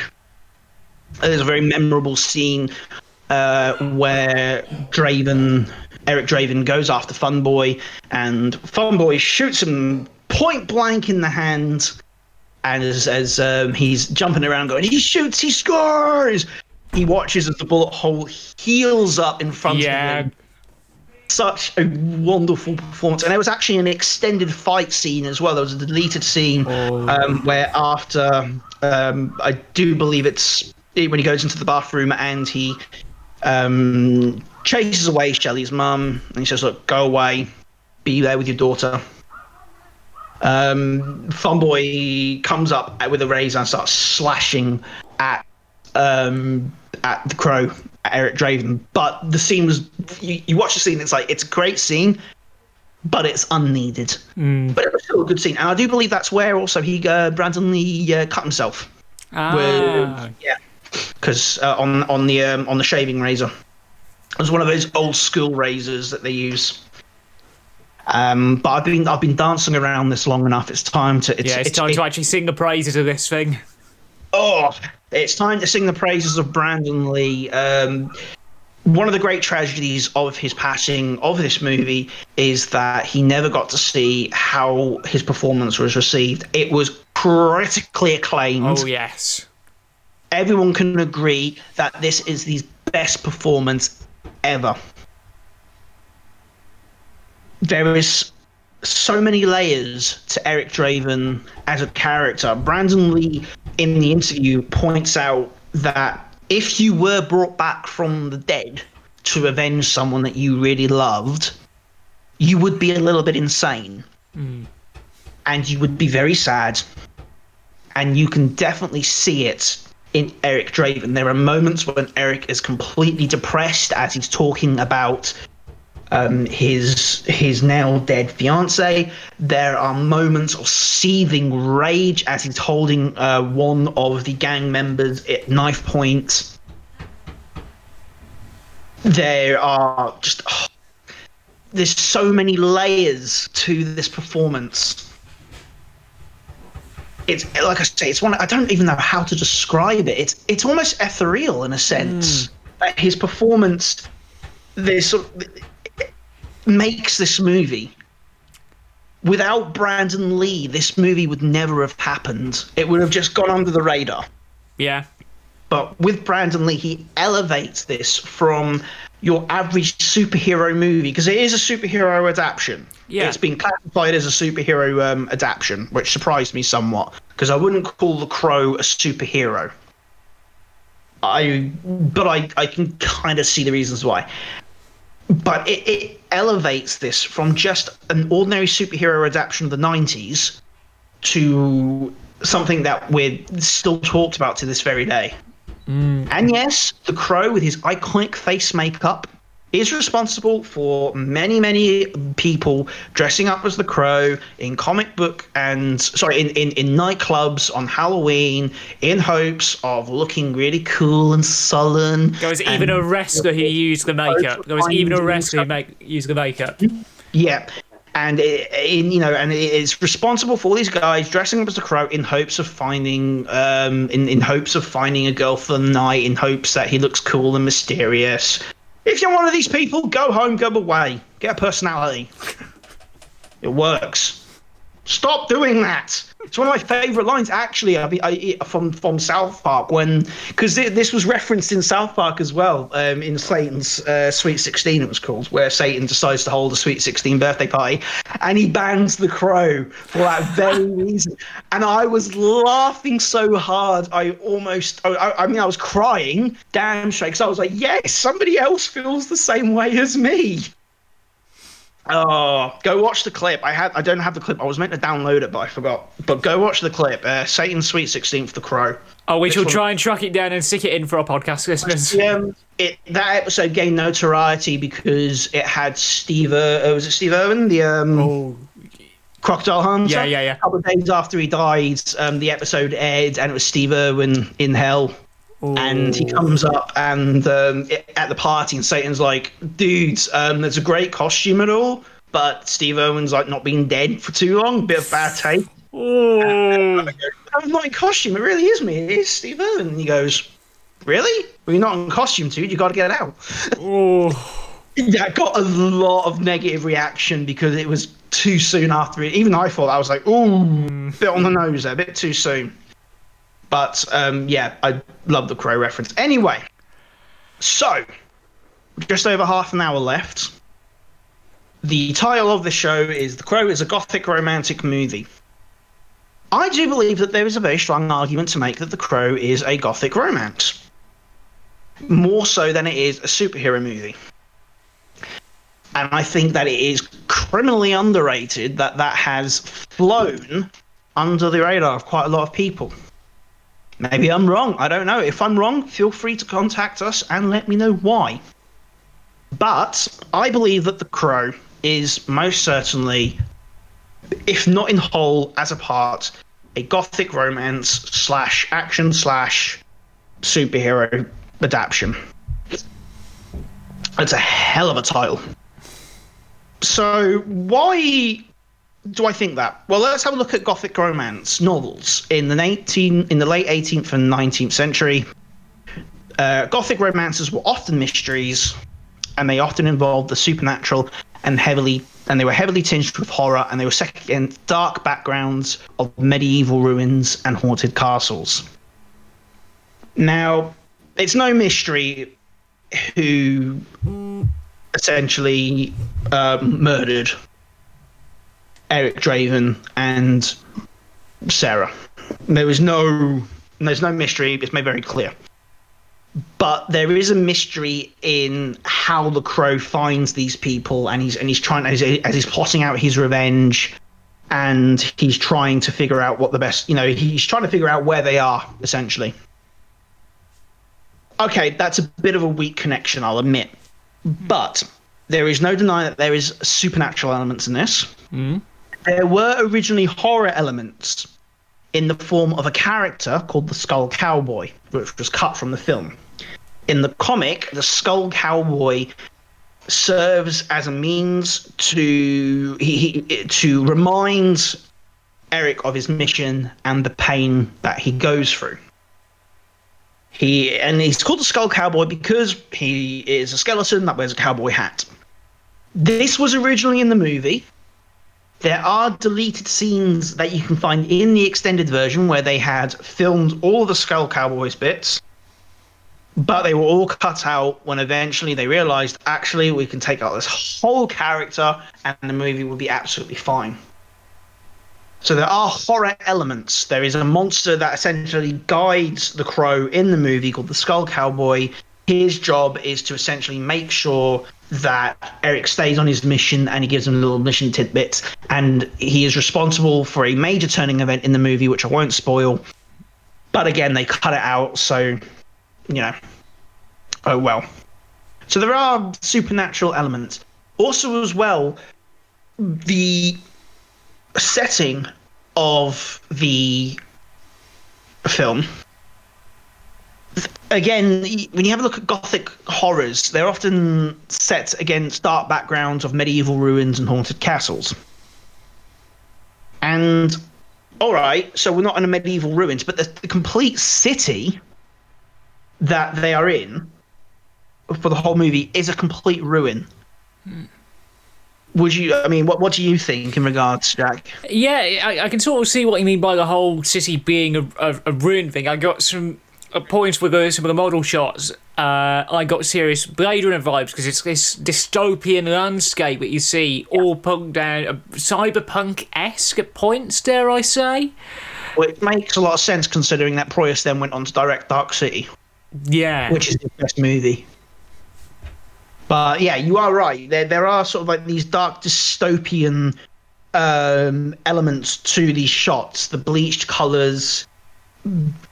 Speaker 2: There's a very memorable scene uh, where Draven, Eric Draven, goes after Fun Boy, and Fun Boy shoots him point blank in the hand. And as, as um, he's jumping around, going, he shoots, he scores. He watches as the bullet hole heals up in front
Speaker 1: Yeah.
Speaker 2: of him such a wonderful performance. And there was actually an extended fight scene as well. There was a deleted scene
Speaker 1: Oh.
Speaker 2: um, where after um, I do believe it's when he goes into the bathroom and he um, chases away Shelley's mum and he says, "Look, go away, be there with your daughter." Um, Funboy comes up with a razor and starts slashing at um, at the crow, at Eric Draven. But the scene was you, you watch the scene, it's like it's a great scene, but it's unneeded. But it was still a good scene, and I do believe that's where also he uh, Brandon Lee uh, cut himself.
Speaker 1: Ah.
Speaker 2: With, yeah, because uh, on on the um, on the shaving razor, it was one of those old school razors that they use. Um, but I've been I've been dancing around this long enough. It's time to it's,
Speaker 1: yeah, it's, time
Speaker 2: it-
Speaker 1: to actually sing the praises of this thing.
Speaker 2: Oh, it's time to sing the praises of Brandon Lee. Um, one of the great tragedies of his passing of this movie is that he never got to see how his performance was received. It was critically acclaimed.
Speaker 1: Oh yes.
Speaker 2: Everyone can agree that this is the best performance ever. There is so many layers to Eric Draven as a character. Brandon Lee in the interview points out that if you were brought back from the dead to avenge someone that you really loved, you would be a little bit insane. Hmm. And you would be very sad. And you can definitely see it in Eric Draven. There are moments when Eric is completely depressed as he's talking about um, his his now dead fiance. There are moments of seething rage as he's holding uh, one of the gang members at knife point. There are just oh, there's so many layers to this performance. It's like I say, it's one I don't even know how to describe it. It's it's almost ethereal in a sense. Like his performance, there's sort of, makes this movie. Without Brandon Lee, this movie would never have happened. It would have just gone under the radar.
Speaker 1: Yeah.
Speaker 2: But with Brandon Lee, he elevates this from your average superhero movie because it is a superhero adaptation.
Speaker 1: Yeah.
Speaker 2: It's been classified as a superhero um, adaptation, which surprised me somewhat because I wouldn't call The Crow a superhero. I, but I, I can kind of see the reasons why. But it, it elevates this from just an ordinary superhero adaptation of the 90s to something that we're still talked about to this very day. Mm. And yes, the crow with his iconic face makeup is responsible for many, many people dressing up as the crow in comic book and sorry, in, in, in nightclubs on Halloween in hopes of looking really cool and sullen.
Speaker 1: There was even a wrestler who used the makeup. There was even a wrestler who make, used the makeup.
Speaker 2: Yeah. And it, in you know, and it's responsible for all these guys dressing up as the crow in hopes of finding, um, in in hopes of finding a girl for the night, in hopes that he looks cool and mysterious. If you're one of these people, go home, go away, get a personality. It works. Stop doing that. It's one of my favourite lines, actually, I, I, from from South Park when because this was referenced in South Park as well um, in Satan's uh, Sweet Sixteen. It was called where Satan decides to hold a Sweet Sixteen birthday party, and he bans the crow for that very reason. And I was laughing so hard, I almost, I, I mean, I was crying, damn straight, because I was like, yes, somebody else feels the same way as me. Oh, go watch the clip. I had I don't have the clip. I was meant to download it, but I forgot. But go watch the clip. Uh, Satan Sweet Sixteenth, The Crow.
Speaker 1: Oh, we shall try and track it down and stick it in for our podcast listeners.
Speaker 2: Um, it that episode gained notoriety because it had Steve. Uh, was it Steve Irwin, the um,
Speaker 1: oh.
Speaker 2: Crocodile Hunter?
Speaker 1: Yeah, yeah, yeah.
Speaker 2: A couple of days after he died, um, the episode aired, and it was Steve Irwin in hell. And he comes up and um, at the party, and Satan's like, "Dudes, um, there's a great costume at all, but Steve Irwin's like not been dead for too long. Bit of bad taste."
Speaker 1: Oh.
Speaker 2: I'm not in costume. It really is me. It is Steve Irwin. And he goes, "Really? Well, you're not in costume, dude. You got to get it out."
Speaker 1: Oh.
Speaker 2: yeah, got a lot of negative reaction because it was too soon after it. Even I thought I was like, "Ooh, bit on the nose there, a bit too soon." But um, yeah, I love the Crow reference. Anyway, so just over half an hour left. The title of the show is The Crow is a gothic romantic movie. I do believe that there is a very strong argument to make that The Crow is a gothic romance. More so than it is a superhero movie. And I think that it is criminally underrated that that has flown under the radar of quite a lot of people. Maybe I'm wrong. I don't know. If I'm wrong, feel free to contact us and let me know why. But I believe that The Crow is most certainly, if not in whole, as a part, a gothic romance slash action slash superhero adaptation. It's a hell of a title. So why do I think that? Well, let's have a look at Gothic romance novels in the 18 in the late 18th and 19th century. Uh, Gothic romances were often mysteries, and they often involved the supernatural and heavily and they were heavily tinged with horror, and they were set against dark backgrounds of medieval ruins and haunted castles. Now, it's no mystery who essentially um, murdered Eric Draven and Sarah. There was no there's no mystery. It's made very clear. But there is a mystery in how the crow finds these people, and he's and he's trying as, as he's plotting out his revenge, and he's trying to figure out what the best. You know, he's trying to figure out where they are essentially. Okay, that's a bit of a weak connection, I'll admit, but there is no denying that there is supernatural elements in this.
Speaker 1: Mm.
Speaker 2: There were originally horror elements in the form of a character called the Skull Cowboy, which was cut from the film. In the comic, the Skull Cowboy serves as a means to he, he, to remind Eric of his mission and the pain that he goes through. He and he's called the Skull Cowboy because he is a skeleton that wears a cowboy hat. This was originally in the movie. There are deleted scenes that you can find in the extended version where they had filmed all the Skull Cowboys bits, but they were all cut out when eventually they realized actually we can take out this whole character and the movie will be absolutely fine. So there are horror elements. There is a monster that essentially guides the crow in the movie called the Skull Cowboy. His job is to essentially make sure that Eric stays on his mission and he gives him little mission tidbits. And he is responsible for a major turning event in the movie, which I won't spoil. But again, they cut it out, so, you know, oh well. So there are supernatural elements. Also, as well, the setting of the film again, when you have a look at gothic horrors, they're often set against dark backgrounds of medieval ruins and haunted castles. And all right, so we're not in a medieval ruins, but the, the complete city that they are in for the whole movie is a complete ruin. Hmm. would you? I mean, what what do you think in regards, Jack?
Speaker 1: Yeah, I, I can sort of see what you mean by the whole city being a, a, a ruined thing. I got some points with some of the model shots. Uh, I got serious Blade Runner vibes because it's this dystopian landscape that you see, all punked down, uh, cyberpunk esque at points. Dare I say?
Speaker 2: Well, it makes a lot of sense considering that Proyas then went on to direct Dark City,
Speaker 1: Yeah,
Speaker 2: which is the best movie. But yeah, you are right. There there are sort of like these dark dystopian um, elements to these shots. The bleached colors.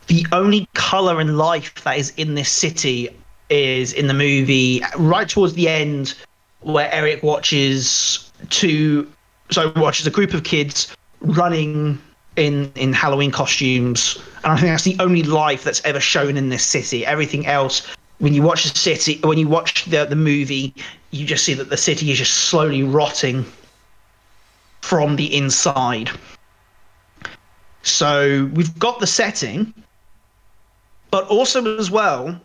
Speaker 2: The only color and life that is in this city is in the movie right towards the end, where Eric watches two. So watches a group of kids running in in Halloween costumes, and I think that's the only life that's ever shown in this city. Everything else, when you watch the city, when you watch the the movie, you just see that the city is just slowly rotting from the inside. So we've got the setting, but also as well,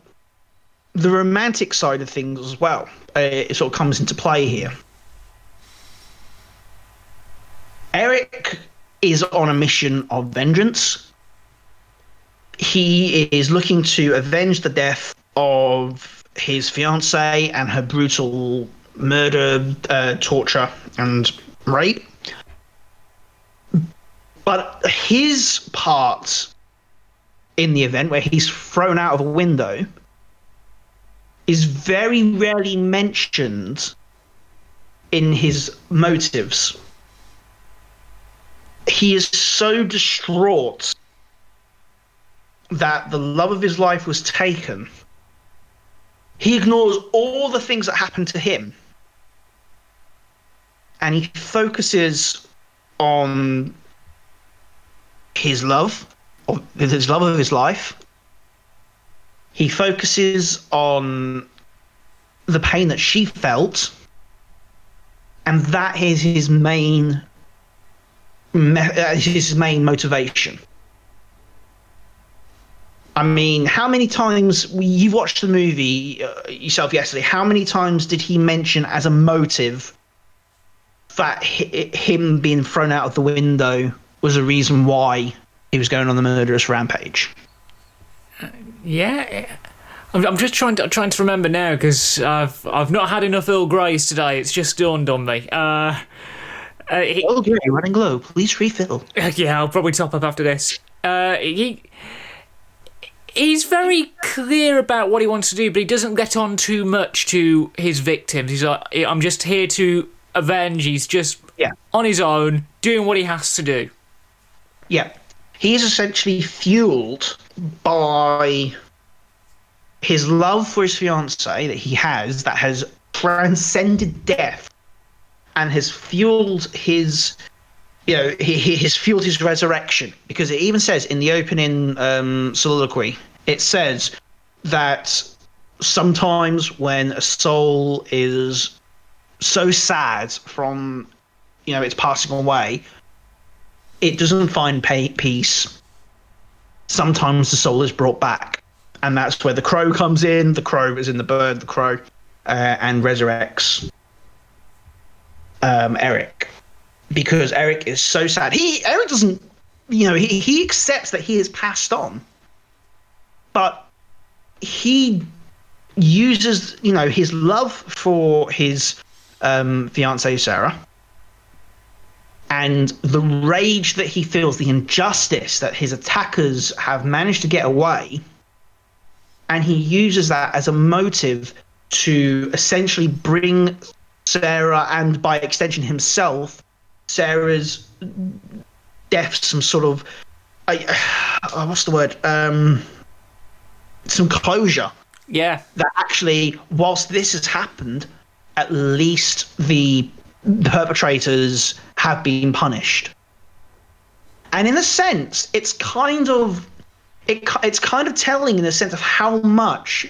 Speaker 2: the romantic side of things as well. Uh, it sort of comes into play here. Eric is on a mission of vengeance. He is looking to avenge the death of his fiancee and her brutal murder, uh, torture, and rape. But his part in the event, where he's thrown out of a window, is very rarely mentioned in his motives he is so distraught that the love of his life was taken. He ignores all the things that happened to him and he focuses on his love, of his love of his life. He focuses on the pain that she felt, and that is his main uh, his main motivation. I mean, how many times you watched the movie uh, yourself yesterday? How many times did he mention as a motive that hi- him being thrown out of the window was a reason why he was going on the murderous rampage?
Speaker 1: yeah. I'm, I'm just trying to trying to remember now because I've I've not had enough Earl Greys today. It's just dawned on me. Uh, uh, he,
Speaker 2: Oh, Gary, running low. Please refill.
Speaker 1: yeah, I'll probably top up after this. Uh, he he's very clear about what he wants to do, but he doesn't get on too much to his victims. He's like, I'm just here to avenge. He's just
Speaker 2: Yeah.
Speaker 1: on his own, doing what he has to do.
Speaker 2: Yeah. He is essentially fueled by his love for his fiancee that he has, that has transcended death and has fueled his. You know, he, he has fueled his resurrection because it even says in the opening um, soliloquy, it says that sometimes when a soul is so sad from, you know, its passing away, it doesn't find pay- peace. Sometimes the soul is brought back, and that's where the crow comes in. The crow is in the bird, the crow, uh, and resurrects um, Eric because Eric is so sad. He Eric doesn't, you know, he he accepts that he has passed on, but he uses, you know, his love for his um, fiancee Sarah and the rage that he feels, the injustice that his attackers have managed to get away, and he uses that as a motive to essentially bring Sarah and by extension himself, Sarah's death, some sort of, I, uh, what's the word? Um, some closure
Speaker 1: Yeah,
Speaker 2: that actually, whilst this has happened, at least the perpetrators have been punished. And in a sense, it's kind of it, it's kind of telling in the sense of how much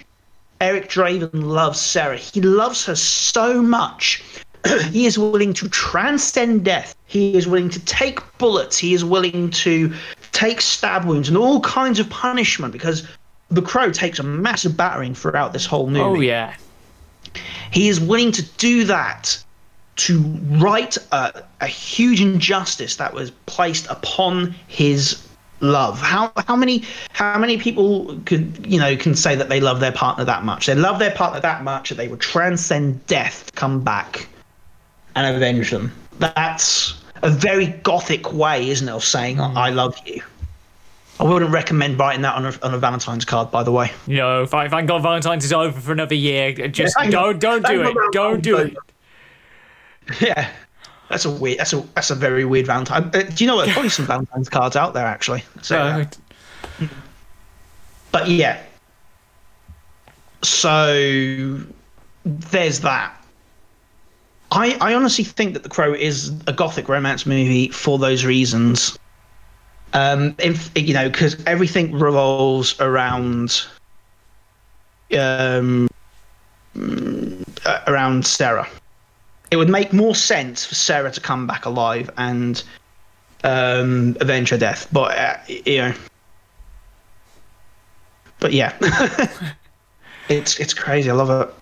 Speaker 2: Eric Draven loves Sarah. He loves her so much. he is willing to transcend death. He is willing to take bullets. He is willing to take stab wounds and all kinds of punishment because the crow takes a massive battering throughout this whole movie
Speaker 1: oh yeah,
Speaker 2: he is willing to do that to right a, a huge injustice that was placed upon his love. How how many how many people could you know can say that they love their partner that much? They love their partner that much that they would transcend death to come back and avenge them. That's a very gothic way, isn't it, of saying I love you. I wouldn't recommend writing that on a, on a Valentine's card, by the way.
Speaker 1: You know, if I, thank God Valentine's is over for another year, just
Speaker 2: thank
Speaker 1: don't don't do it. Don't do it.
Speaker 2: Yeah, that's a weird. That's a that's a very weird Valentine. Uh, do you know what? There's probably some Valentine's cards out there actually. So,
Speaker 1: Uh,
Speaker 2: but yeah. So there's that. I I honestly think that The Crow is a gothic romance movie for those reasons. Um, if you know, because everything revolves around um uh, around Sarah. It would make more sense for Sarah to come back alive and um, avenge her death, but uh, you know, but yeah, it's it's crazy. I love it.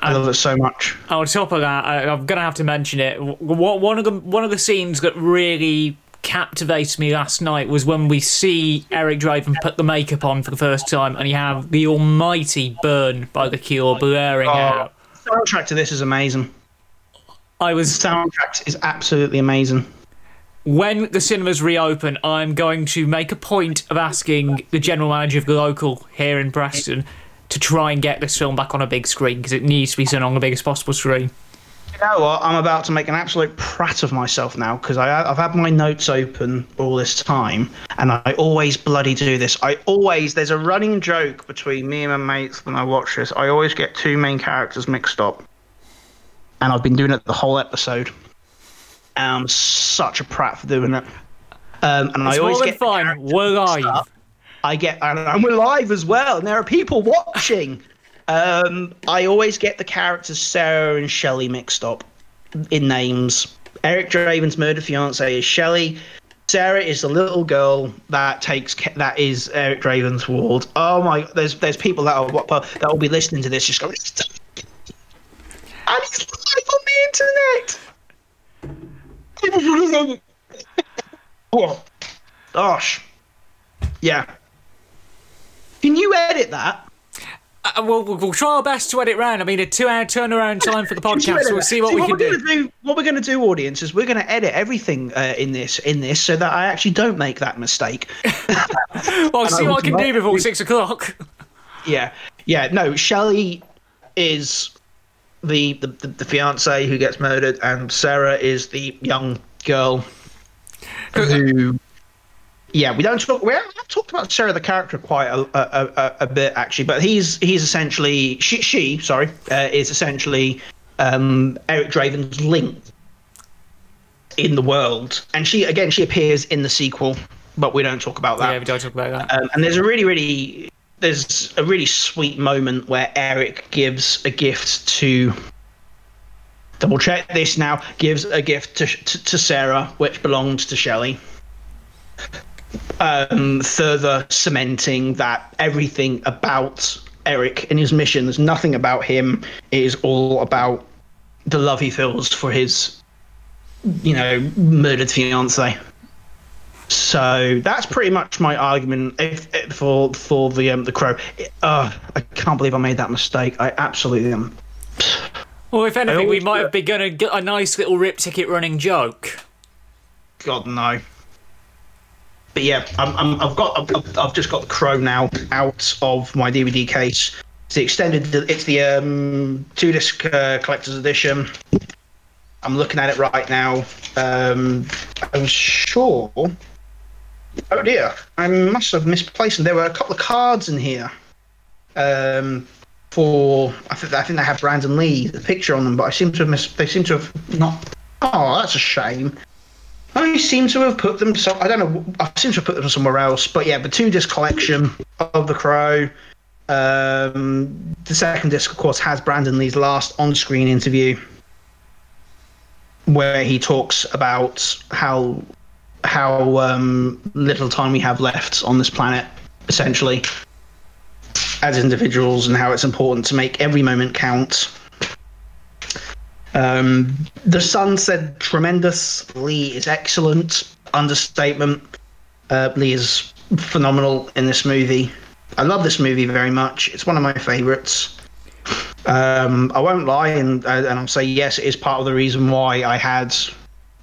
Speaker 2: I love it so much.
Speaker 1: on top of that, I, I'm gonna have to mention it. One of the one of the scenes that really captivated me last night was when we see Eric Draven put the makeup on for the first time, and you have the almighty "Burn" by The Cure blaring out.
Speaker 2: The Soundtrack to this is amazing.
Speaker 1: I was
Speaker 2: Soundtrack is absolutely amazing.
Speaker 1: when the cinemas reopen, I'm going to make a point of asking the general manager of the local here in Preston to try and get this film back on a big screen because it needs to be seen on the biggest possible screen.
Speaker 2: You know what? I'm about to make an absolute prat of myself now because I've had my notes open all this time, and I always bloody do this. I always there's a running joke between me and my mates when I watch this. I always get two main characters mixed up, and I've been doing it the whole episode. And I'm such a prat for doing it. Um, and I always get characters
Speaker 1: We're live.
Speaker 2: I get and, and we're live as well, and there are people watching. Um, I always get the characters Sarah and Shelley mixed up in names. Eric Draven's murder fiance is Shelley. Sarah is the little girl that takes that is Eric Draven's ward. Oh my! There's there's people that are that will be listening to this just going. And he's live on the internet. oh, gosh, yeah. Can you edit that?
Speaker 1: Uh, we'll, we'll, we'll try our best to edit round. I mean, a two-hour turnaround time for the podcast. So we'll
Speaker 2: that?
Speaker 1: see what we can
Speaker 2: we're
Speaker 1: do.
Speaker 2: Gonna do. What we're going to do, audience, is we're going to edit everything uh, in this in this so that I actually don't make that mistake.
Speaker 1: Well, see what I can do before six o'clock.
Speaker 2: Yeah, yeah. No, Shelley is the, the the fiance who gets murdered, and Sarah is the young girl who. Yeah, we don't talk. We have talked about Sarah the character quite a, a, a, a bit actually, but he's he's essentially she she sorry uh, is essentially um, Eric Draven's link in the world, and she again she appears in the sequel, but we don't talk about that.
Speaker 1: Yeah, we don't talk about that.
Speaker 2: Um, and there's a really, really, there's a really sweet moment where Eric gives a gift to. Double check this now. Gives a gift to to, to Sarah, which belongs to Shelley. Um, further cementing that everything about Eric and his mission, there's nothing about him. It is all about the love he feels for his, you know, murdered fiance. So that's pretty much my argument if, if- for for the um, the crow. Uh, I can't believe I made that mistake. I absolutely am.
Speaker 1: Well, if anything, we might have begun a, a nice little Ripped Ticket running joke.
Speaker 2: God no. But yeah, I'm, I'm, I've got I've, I've just got the crow now out of my DVD case. It's the extended. It's the um, two disc uh, collector's edition. I'm looking at it right now. Um, I'm sure. Oh dear, I must have misplaced them. There were a couple of cards in here. Um, for I think I think they have Brandon Lee the picture on them, but I seem to have mis- they seem to have not. Oh, that's a shame. I seem to have put them. So I don't know. I seem to have put them somewhere else. But yeah, the two disc collection of the Crow. Um, the second disc, of course, has Brandon Lee's last on-screen interview, where he talks about how how um, little time we have left on this planet, essentially, as individuals, and how it's important to make every moment count. Um, the Sun said tremendous. Lee is excellent. Understatement. Uh, Lee is phenomenal in this movie. I love this movie very much. It's one of my favorites. Um, I won't lie and and I'll say yes, it is part of the reason why I had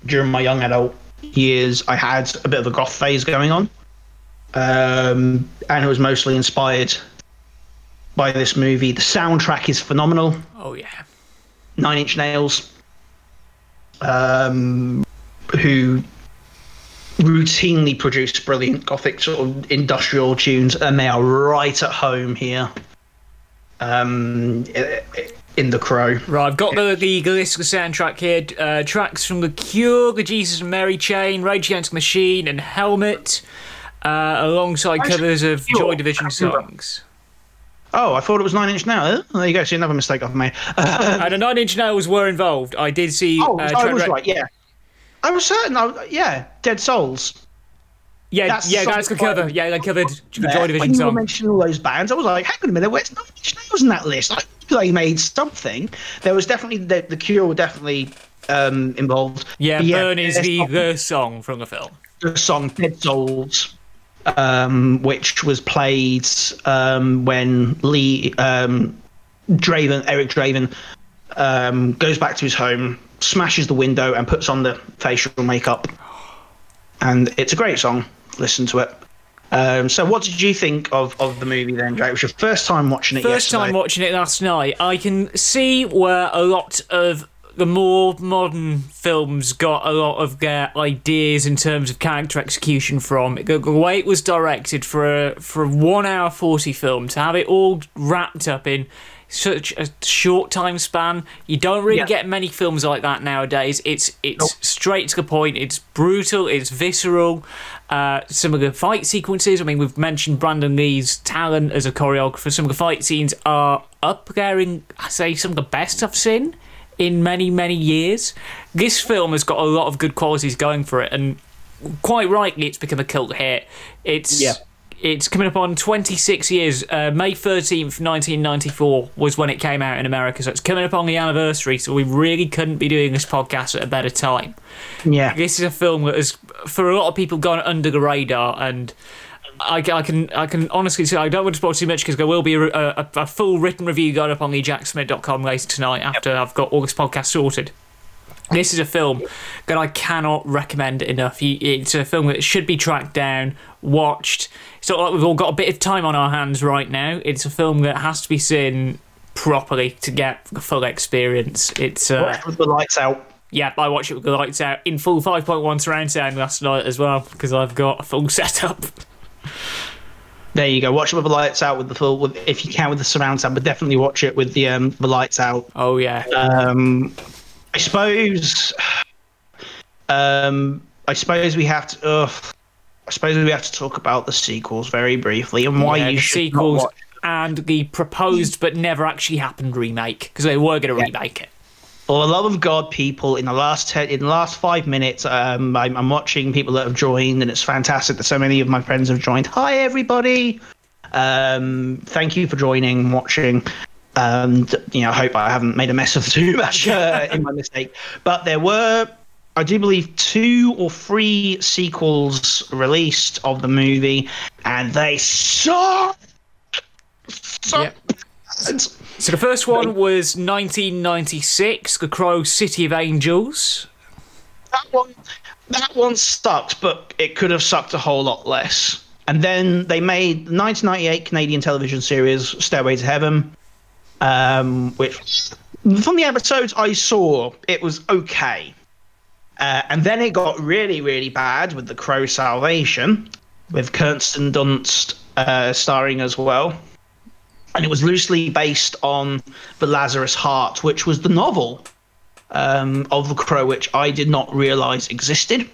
Speaker 2: during my young adult years I had a bit of a goth phase going on, um, and it was mostly inspired by this movie. The soundtrack is phenomenal.
Speaker 1: Oh yeah.
Speaker 2: Nine Inch Nails, um, who routinely produce brilliant gothic sort of industrial tunes, and they are right at home here. Um, in the Crow.
Speaker 1: Right, I've got the the Galiska soundtrack here. Uh, tracks from The Cure, The Jesus and Mary Chain, Rage Against the Machine, and Helmet, uh, alongside covers of Joy Division songs.
Speaker 2: Oh, I thought it was Nine Inch Nails. Oh, there you go. See another mistake I've made.
Speaker 1: and the Nine Inch Nails were involved. I did see.
Speaker 2: Oh,
Speaker 1: uh,
Speaker 2: I was
Speaker 1: Re-
Speaker 2: right. Yeah, I was certain. I, yeah, Dead Souls.
Speaker 1: Yeah,
Speaker 2: That's
Speaker 1: yeah,
Speaker 2: song
Speaker 1: that's the cover. Yeah, they covered the
Speaker 2: there.
Speaker 1: Joy
Speaker 2: when
Speaker 1: Division
Speaker 2: you were
Speaker 1: song.
Speaker 2: mentioning all those bands, I was like, hang on a minute, where's Nine Inch Nails in that list? I knew they made something. There was definitely the, the Cure were definitely um, involved.
Speaker 1: Yeah,
Speaker 2: But
Speaker 1: Burn is the, the song from the film.
Speaker 2: the song Dead Souls, um, which was played um, when Lee um, Draven, Eric Draven, um, goes back to his home, smashes the window, and puts on the facial makeup. And it's a great song. Listen to it. Um, so, what did you think of, of the movie then, Jake? It was your first time watching it
Speaker 1: First
Speaker 2: yesterday.
Speaker 1: time watching it last night, I can see where a lot of the more modern films got a lot of their ideas in terms of character execution from. The way it was directed for a, for a one hour 40 film, to have it all wrapped up in such a short time span, you don't really
Speaker 2: Yeah.
Speaker 1: get many films like that nowadays. It's it's straight to the point. It's brutal. It's visceral. Uh, some of the fight sequences. I mean, we've mentioned Brandon Lee's talent as a choreographer. Some of the fight scenes are up there in, I say, some of the best I've seen in many many years. This film has got a lot of good qualities going for it, and quite rightly, it's become a cult hit. It's
Speaker 2: Yeah.
Speaker 1: It's coming up on 26 years. Uh, May 13th, 1994 was when it came out in America, so it's coming up on the anniversary. So we really couldn't be doing this podcast at a better time.
Speaker 2: Yeah.
Speaker 1: This is a film that has, for a lot of people, gone under the radar, and I, I can I can honestly say I don't want to spoil too much because there will be a, a, a full written review going up on the jacksmit.com later tonight after I've got all this podcast sorted. This is a film that I cannot recommend enough. It's a film that should be tracked down, watched. It's not like we've all got a bit of time on our hands right now. It's a film that has to be seen properly to get the full experience. It's uh,
Speaker 2: Watch with the lights out.
Speaker 1: yeah, I watched it with the lights out in full 5.1 surround sound last night as well because I've got a full setup.
Speaker 2: There you go. Watch it with the lights out with the full, with, if you can, with the surround sound, but definitely watch it with the um, the lights out.
Speaker 1: Oh yeah,
Speaker 2: Um, I suppose. Um, I suppose we have to. Ugh, I suppose we have to talk about the sequels very briefly and why
Speaker 1: yeah,
Speaker 2: you
Speaker 1: the
Speaker 2: should
Speaker 1: sequels and the proposed but never actually happened remake because they were going to remake it.
Speaker 2: For the love of God, people! In the last ten, in the last five minutes, um, I'm, I'm watching people that have joined, and it's fantastic that so many of my friends have joined. Hi, everybody! Um, thank you for joining, watching. Um, d- you know, I hope I haven't made a mess of too much uh, in my mistake. But there were, I do believe, two or three sequels released of the movie, and they suck. So
Speaker 1: Yep. So the first one was 1996, The Crow City of Angels.
Speaker 2: that one that one sucked, but it could have sucked a whole lot less. And then they made the 1998 Canadian television series Stairway to Heaven, um, which from the episodes I saw, it was okay. Uh, and then it got really, really bad with The Crow Salvation, with Kirsten Dunst uh, starring as well. And it was loosely based on The Lazarus Heart, which was the novel um, of The Crow, which I did not realize existed.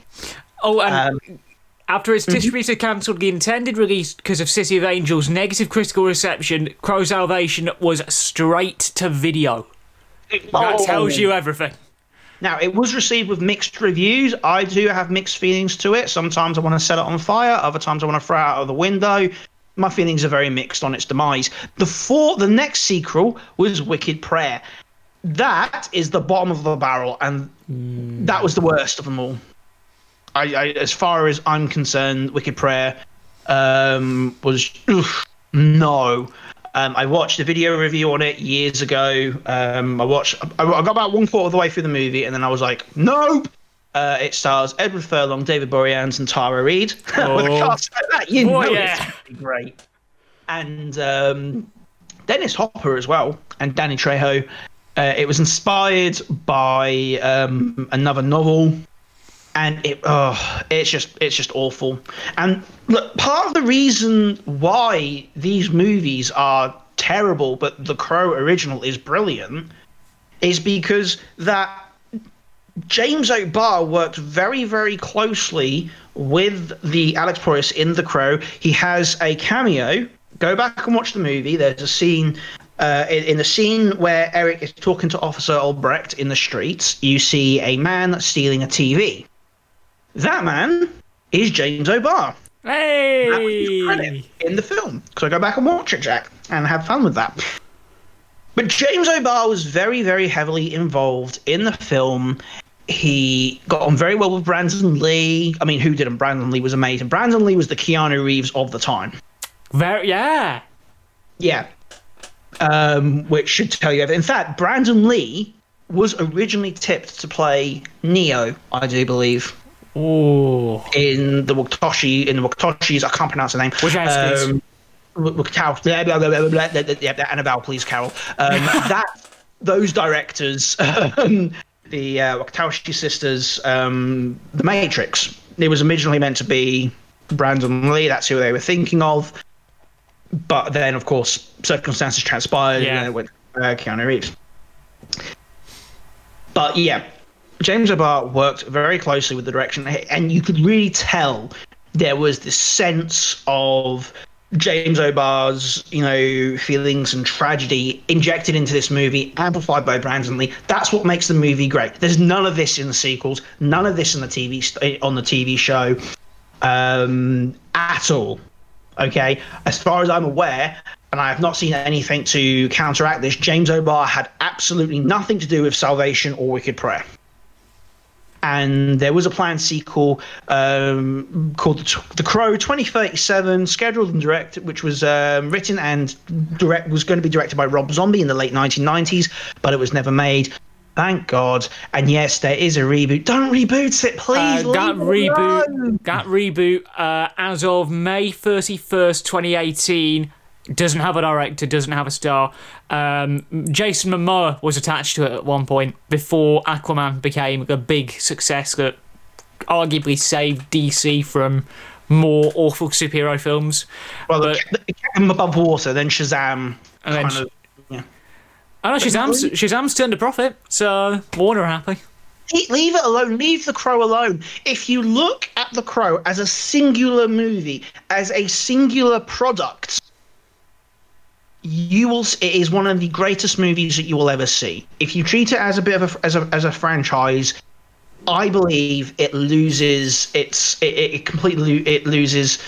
Speaker 1: Oh, and
Speaker 2: Um,
Speaker 1: after its mm-hmm. distributor cancelled the intended release because of City of Angels' negative critical reception, Crow Salvation was straight to video. That
Speaker 2: Oh.
Speaker 1: tells you everything.
Speaker 2: Now, it was received with mixed reviews. I do have mixed feelings to it. Sometimes I want to set it on fire. Other times I want to throw it out of the window. My feelings are very mixed on its demise. The four, the next sequel was Wicked Prayer. that is the bottom of the barrel, and mm. that was the worst of them all. I, I as far as I'm concerned, Wicked Prayer um, was oof, no. Um, I watched a video review on it years ago. Um, I watched. I, I got about one quarter of the way through the movie, and then I was like, nope. Uh, it stars Edward Furlong, David Boreanaz, and Tara Reid. With a
Speaker 1: Oh.
Speaker 2: cast like that, you
Speaker 1: Oh,
Speaker 2: know
Speaker 1: yeah.
Speaker 2: it's great. And um, Dennis Hopper as well, and Danny Trejo. Uh, it was inspired by um, another novel, and it oh, it's just it's just awful. And look, part of the reason why these movies are terrible, but The Crow original is brilliant, is because that James O'Barr worked very, very closely with the Alex Proyas in The Crow. He has a cameo. Go back and watch the movie. There's a scene. Uh, in, the scene where Eric is talking to Officer Albrecht in the streets, you see a man stealing a TV. That man is James O'Barr That was his credit
Speaker 1: Hey!
Speaker 2: in the film. So I go back and watch it, Jack, and have fun with that. But James O'Barr was very, very heavily involved in the film. He got on very well with Brandon Lee. I mean, who didn't? Brandon Lee was amazing. Brandon Lee was the Keanu Reeves of the time.
Speaker 1: Very, yeah.
Speaker 2: Yeah. Um, which should tell you everything. In fact, Brandon Lee was originally tipped to play Neo, I do believe,
Speaker 1: Oh,
Speaker 2: in the Wakatoshi, in the Wakatoshis. I can't pronounce the name.
Speaker 1: Which?
Speaker 2: Um, blah, blah, blah, blah, yeah, Annabelle, please, Carol. Um, that, those directors, um, the uh, Wakatoshi sisters, um, The Matrix, it was originally meant to be Brandon Lee. That's who they were thinking of. But then, of course, circumstances transpired
Speaker 1: Yeah.
Speaker 2: and it went uh, Keanu Reeves. But yeah, James O'Barr worked very closely with the direction, and you could really tell there was this sense of James O'Barr's, you know, feelings and tragedy injected into this movie, amplified by Brandon Lee. That's what makes the movie great. There's none of this in the sequels, none of this in the TV on the TV show, um, at all. Okay, as far as I'm aware, and I have not seen anything to counteract this, James O'Barr had absolutely nothing to do with Salvation or Wicked Prayer. And there was a planned sequel um, called The, the Crow 2037, scheduled and directed, which was um, written and direct was going to be directed by Rob Zombie in the late 1990s, but it was never made. Thank God. And yes, there is a reboot. Don't reboot it, please.
Speaker 1: Uh, that
Speaker 2: it alone.
Speaker 1: reboot, that reboot, uh, as of May thirty first, twenty eighteen, doesn't have a director, doesn't have a star. Um, Jason Momoa was attached to it at one point before Aquaman became a big success that arguably saved DC from more awful superhero films.
Speaker 2: Well,
Speaker 1: But-
Speaker 2: the, the above water, then Shazam
Speaker 1: And then
Speaker 2: of. Yeah.
Speaker 1: I know Shazam's, Shazam's turned a profit, so Warner happy.
Speaker 2: Leave it alone. Leave The Crow alone. If you look at The Crow as a singular movie, as a singular product, you will. It is one of the greatest movies that you will ever see. If you treat it as a bit of a as a as a franchise, I believe it loses its. It, it completely it loses.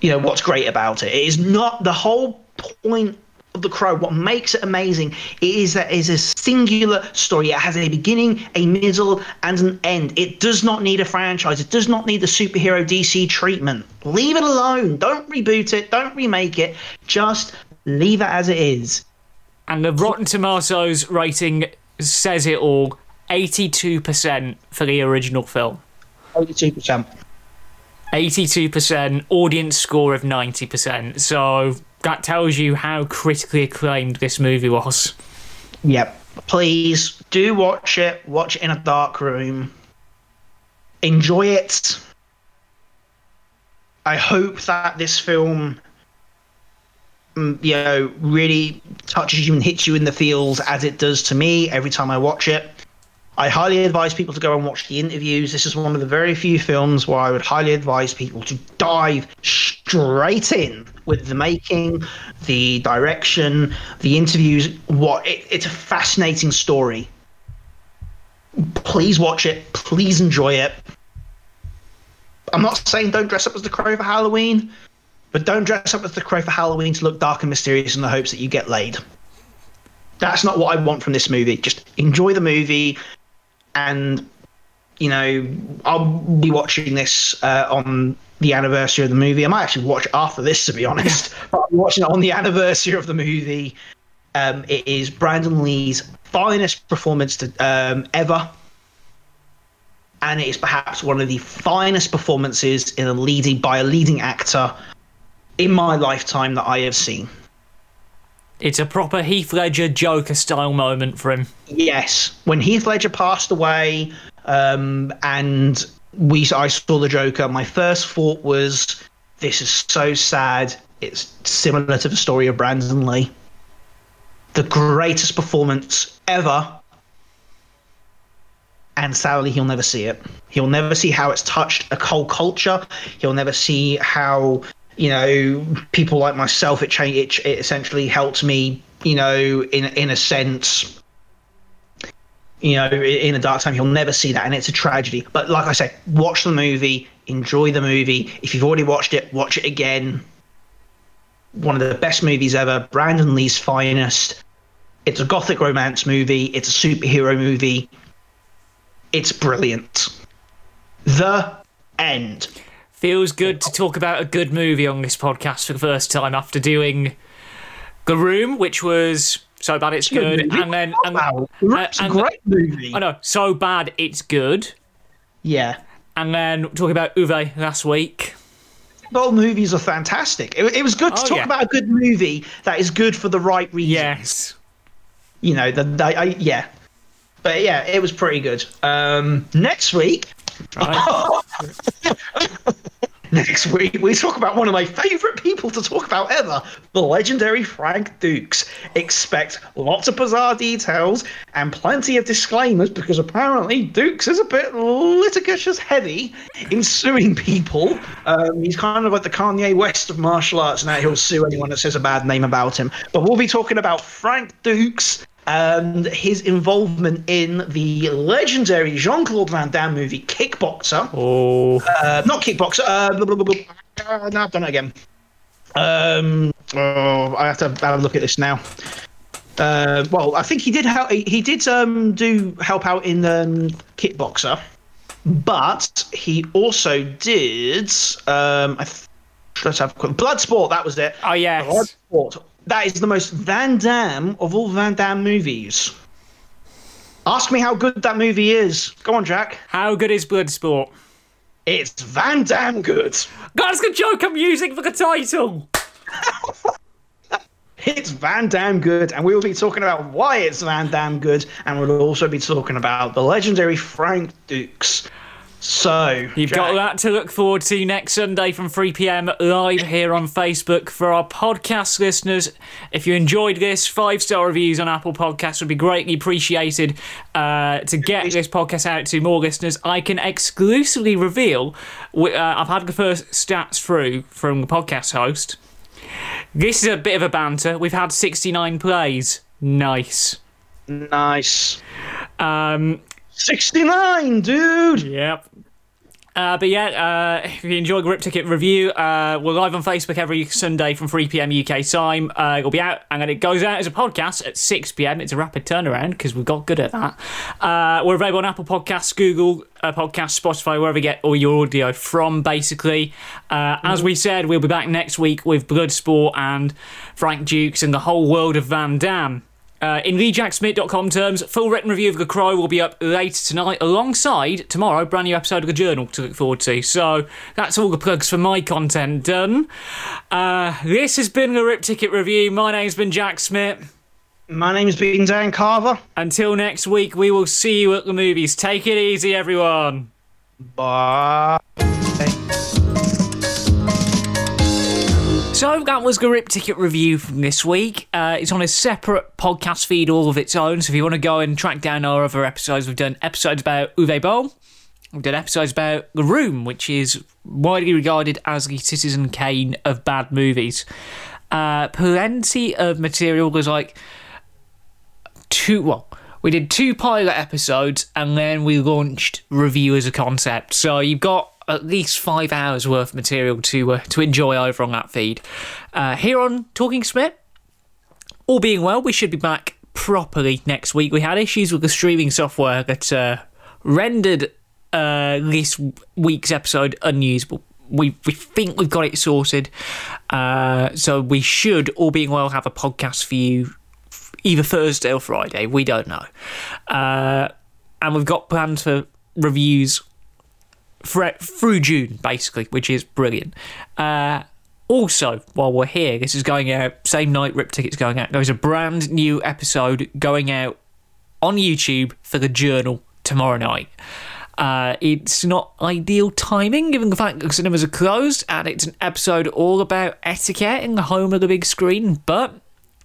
Speaker 2: You know what's great about it. It is not the whole point of the crow what makes it amazing is that it is a singular story it has a beginning a middle and an end it does not need a franchise it does not need the superhero dc treatment leave it alone don't reboot it don't remake it just leave it as it is
Speaker 1: And the Rotten Tomatoes rating says it all 82% for the original film.
Speaker 2: 82%
Speaker 1: 82% audience score of 90%. So that tells you how critically acclaimed this movie was.
Speaker 2: Yep. Please do watch it. Watch it in a dark room. Enjoy it. I hope that this film, Mm, you know, really touches you and hits you in the feels as it does to me every time I watch it. I highly advise people to go and watch the interviews. This is one of the very few films where I would highly advise people to dive straight in with the making, the direction, the interviews. What it, it's a fascinating story. Please watch it. Please enjoy it. I'm not saying don't dress up as the crow for Halloween, but don't dress up as the crow for Halloween to look dark and mysterious in the hopes that you get laid. That's not what I want from this movie. Just enjoy the movie, and you know, I'll be watching this uh, on the anniversary of the movie. I might actually watch after this, to be honest. but I'm watching it on the anniversary of the movie. Um, it is Brandon Lee's finest performance to, um, ever, and it is perhaps one of the finest performances in a leading by a leading actor in my lifetime that I have seen.
Speaker 1: It's a proper Heath Ledger Joker style moment for him.
Speaker 2: Yes, when Heath Ledger passed away, um, and we I saw the Joker, my first thought was, "This is so sad." It's similar to the story of Brandon Lee. The greatest performance ever, and sadly, he'll never see it. He'll never see how it's touched a whole culture. He'll never see how you know people like myself. It changed. It, it essentially helped me. You know, in in a sense, you know, in a dark time, you'll never see that, and it's a tragedy. But like I say, watch the movie, enjoy the movie. If you've already watched it, watch it again. One of the best movies ever, Brandon Lee's finest. It's a gothic romance movie. It's a superhero movie. It's brilliant. The end.
Speaker 1: Feels good to talk about a good movie on this podcast for the first time after doing The Room, which was so bad it's good,
Speaker 2: movie.
Speaker 1: and then and,
Speaker 2: Wow, it's a great movie.
Speaker 1: I know so bad it's good,
Speaker 2: Yeah.
Speaker 1: and then talking about Uwe last week.
Speaker 2: Both movies are fantastic. It, it was good to
Speaker 1: Oh,
Speaker 2: talk
Speaker 1: yeah.
Speaker 2: about a good movie that is good for the right reasons.
Speaker 1: Yes,
Speaker 2: You know, the, the I, yeah. But yeah, it was pretty good. Um, next week,
Speaker 1: right.
Speaker 2: next week we talk about one of my favorite people to talk about ever, the legendary Frank Dux. Expect lots of bizarre details and plenty of disclaimers because apparently Dux is a bit litigious heavy in suing people. Um, he's kind of like the Kanye West of martial arts. Now he'll sue anyone that says a bad name about him. But we'll be talking about Frank Dux and his involvement in the legendary Jean Claude Van Damme movie Kickboxer.
Speaker 1: oh,
Speaker 2: Uh, not Kickboxer. Uh, blah, blah, blah. Uh, no, I've done it again. Um, oh, I have to have a look at this now. Uh, well, I think he did help. He he did um, do help out in um, Kickboxer, but he also did. Um, I th- let's have a quick Bloodsport. That was it.
Speaker 1: oh yes,
Speaker 2: Bloodsport. That is the most Van Damme of all Van Damme movies. Ask me how good that movie is. Go on, Jack.
Speaker 1: how good is Bloodsport?
Speaker 2: It's Van Damme good.
Speaker 1: That's the Joker music for the title.
Speaker 2: It's Van Damme good, and we will be talking about why it's Van Damme good, and we'll also be talking about the legendary Frank Dux. So
Speaker 1: You've got that to look forward to next Sunday from 3 pm live here on Facebook for our podcast listeners. If you enjoyed this, five star reviews on Apple Podcasts would be greatly appreciated. Uh, to get this podcast out to more listeners, I can exclusively reveal uh, I've had the first stats through from the podcast host. This is a bit of a banter. We've had 69 plays. Nice.
Speaker 2: nice
Speaker 1: Um,
Speaker 2: sixty-nine, dude.
Speaker 1: Yep. Uh, but yeah, uh, if you enjoy Ripped Ticket Review, uh, we're live on Facebook every Sunday from 3 pm UK time. Uh, it'll be out, and then it goes out as a podcast at 6 pm. It's a rapid turnaround because we got good at that. Uh, we're available on Apple Podcasts, Google uh, Podcasts, Spotify, wherever you get all your audio from, basically. Uh, As we said, we'll be back next week with Bloodsport and Frank Dux and the whole world of Van Damme. Uh, in leejacksmith.com terms, full written review of The Crow will be up later tonight, alongside tomorrow, brand new episode of The Journal to look forward to. So that's all the plugs for my content done. Uh, this has been the Ripped Ticket Review. My name's been Jack Smit.
Speaker 2: My name's been Dan Carver.
Speaker 1: Until next week, we will see you at the movies. Take it easy, everyone.
Speaker 2: Bye.
Speaker 1: So that was the Ripped Ticket review from this week. Uh, it's on a separate podcast feed all of its own. So if you want to go and track down our other episodes, we've done episodes about Uwe Boll. We've done episodes about The Room, which is widely regarded as the Citizen Kane of bad movies. Uh, plenty of material. There's like two. Well, we did two pilot episodes, and then we launched review as a concept. So you've got at least five hours worth of material to uh, to enjoy over on that feed. Uh, here on Talking Smit, all being well, we should be back properly next week. We had issues with the streaming software that uh, rendered uh, this week's episode unusable. We, we think we've got it sorted. Uh, so we should, all being well, have a podcast for you either Thursday or Friday. We don't know. Uh, and we've got plans for reviews for, through June, basically, which is brilliant. Uh, also, while we're here, this is going out same night Ripped Ticket's going out. There's a brand new episode going out on YouTube for the Journal tomorrow night. Uh, it's not ideal timing given the fact that cinemas are closed and it's an episode all about etiquette in the home of the big screen, but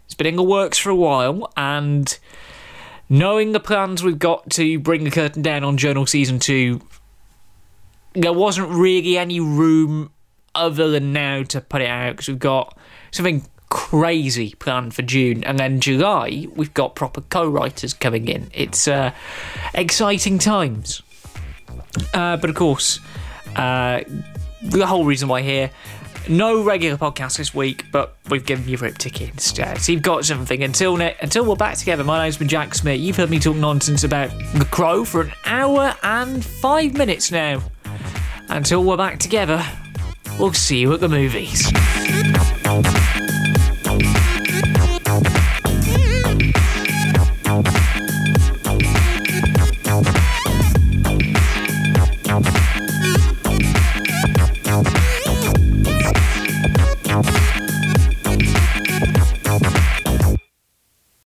Speaker 1: it's been in the works for a while and knowing the plans we've got to bring the curtain down on Journal Season 2, there wasn't really any room other than now to put it out because we've got something crazy planned for June, and then July we've got proper co-writers coming in. It's uh, exciting times. Uh, but of course, uh, the whole reason why here, no regular podcast this week, but we've given you Ripped Ticket instead. So you've got something. Until ne- until we're back together, my name's been Jack Smit. You've heard me talk nonsense about The Crow for an hour and five minutes now. Until we're back together, we'll see you at the movies.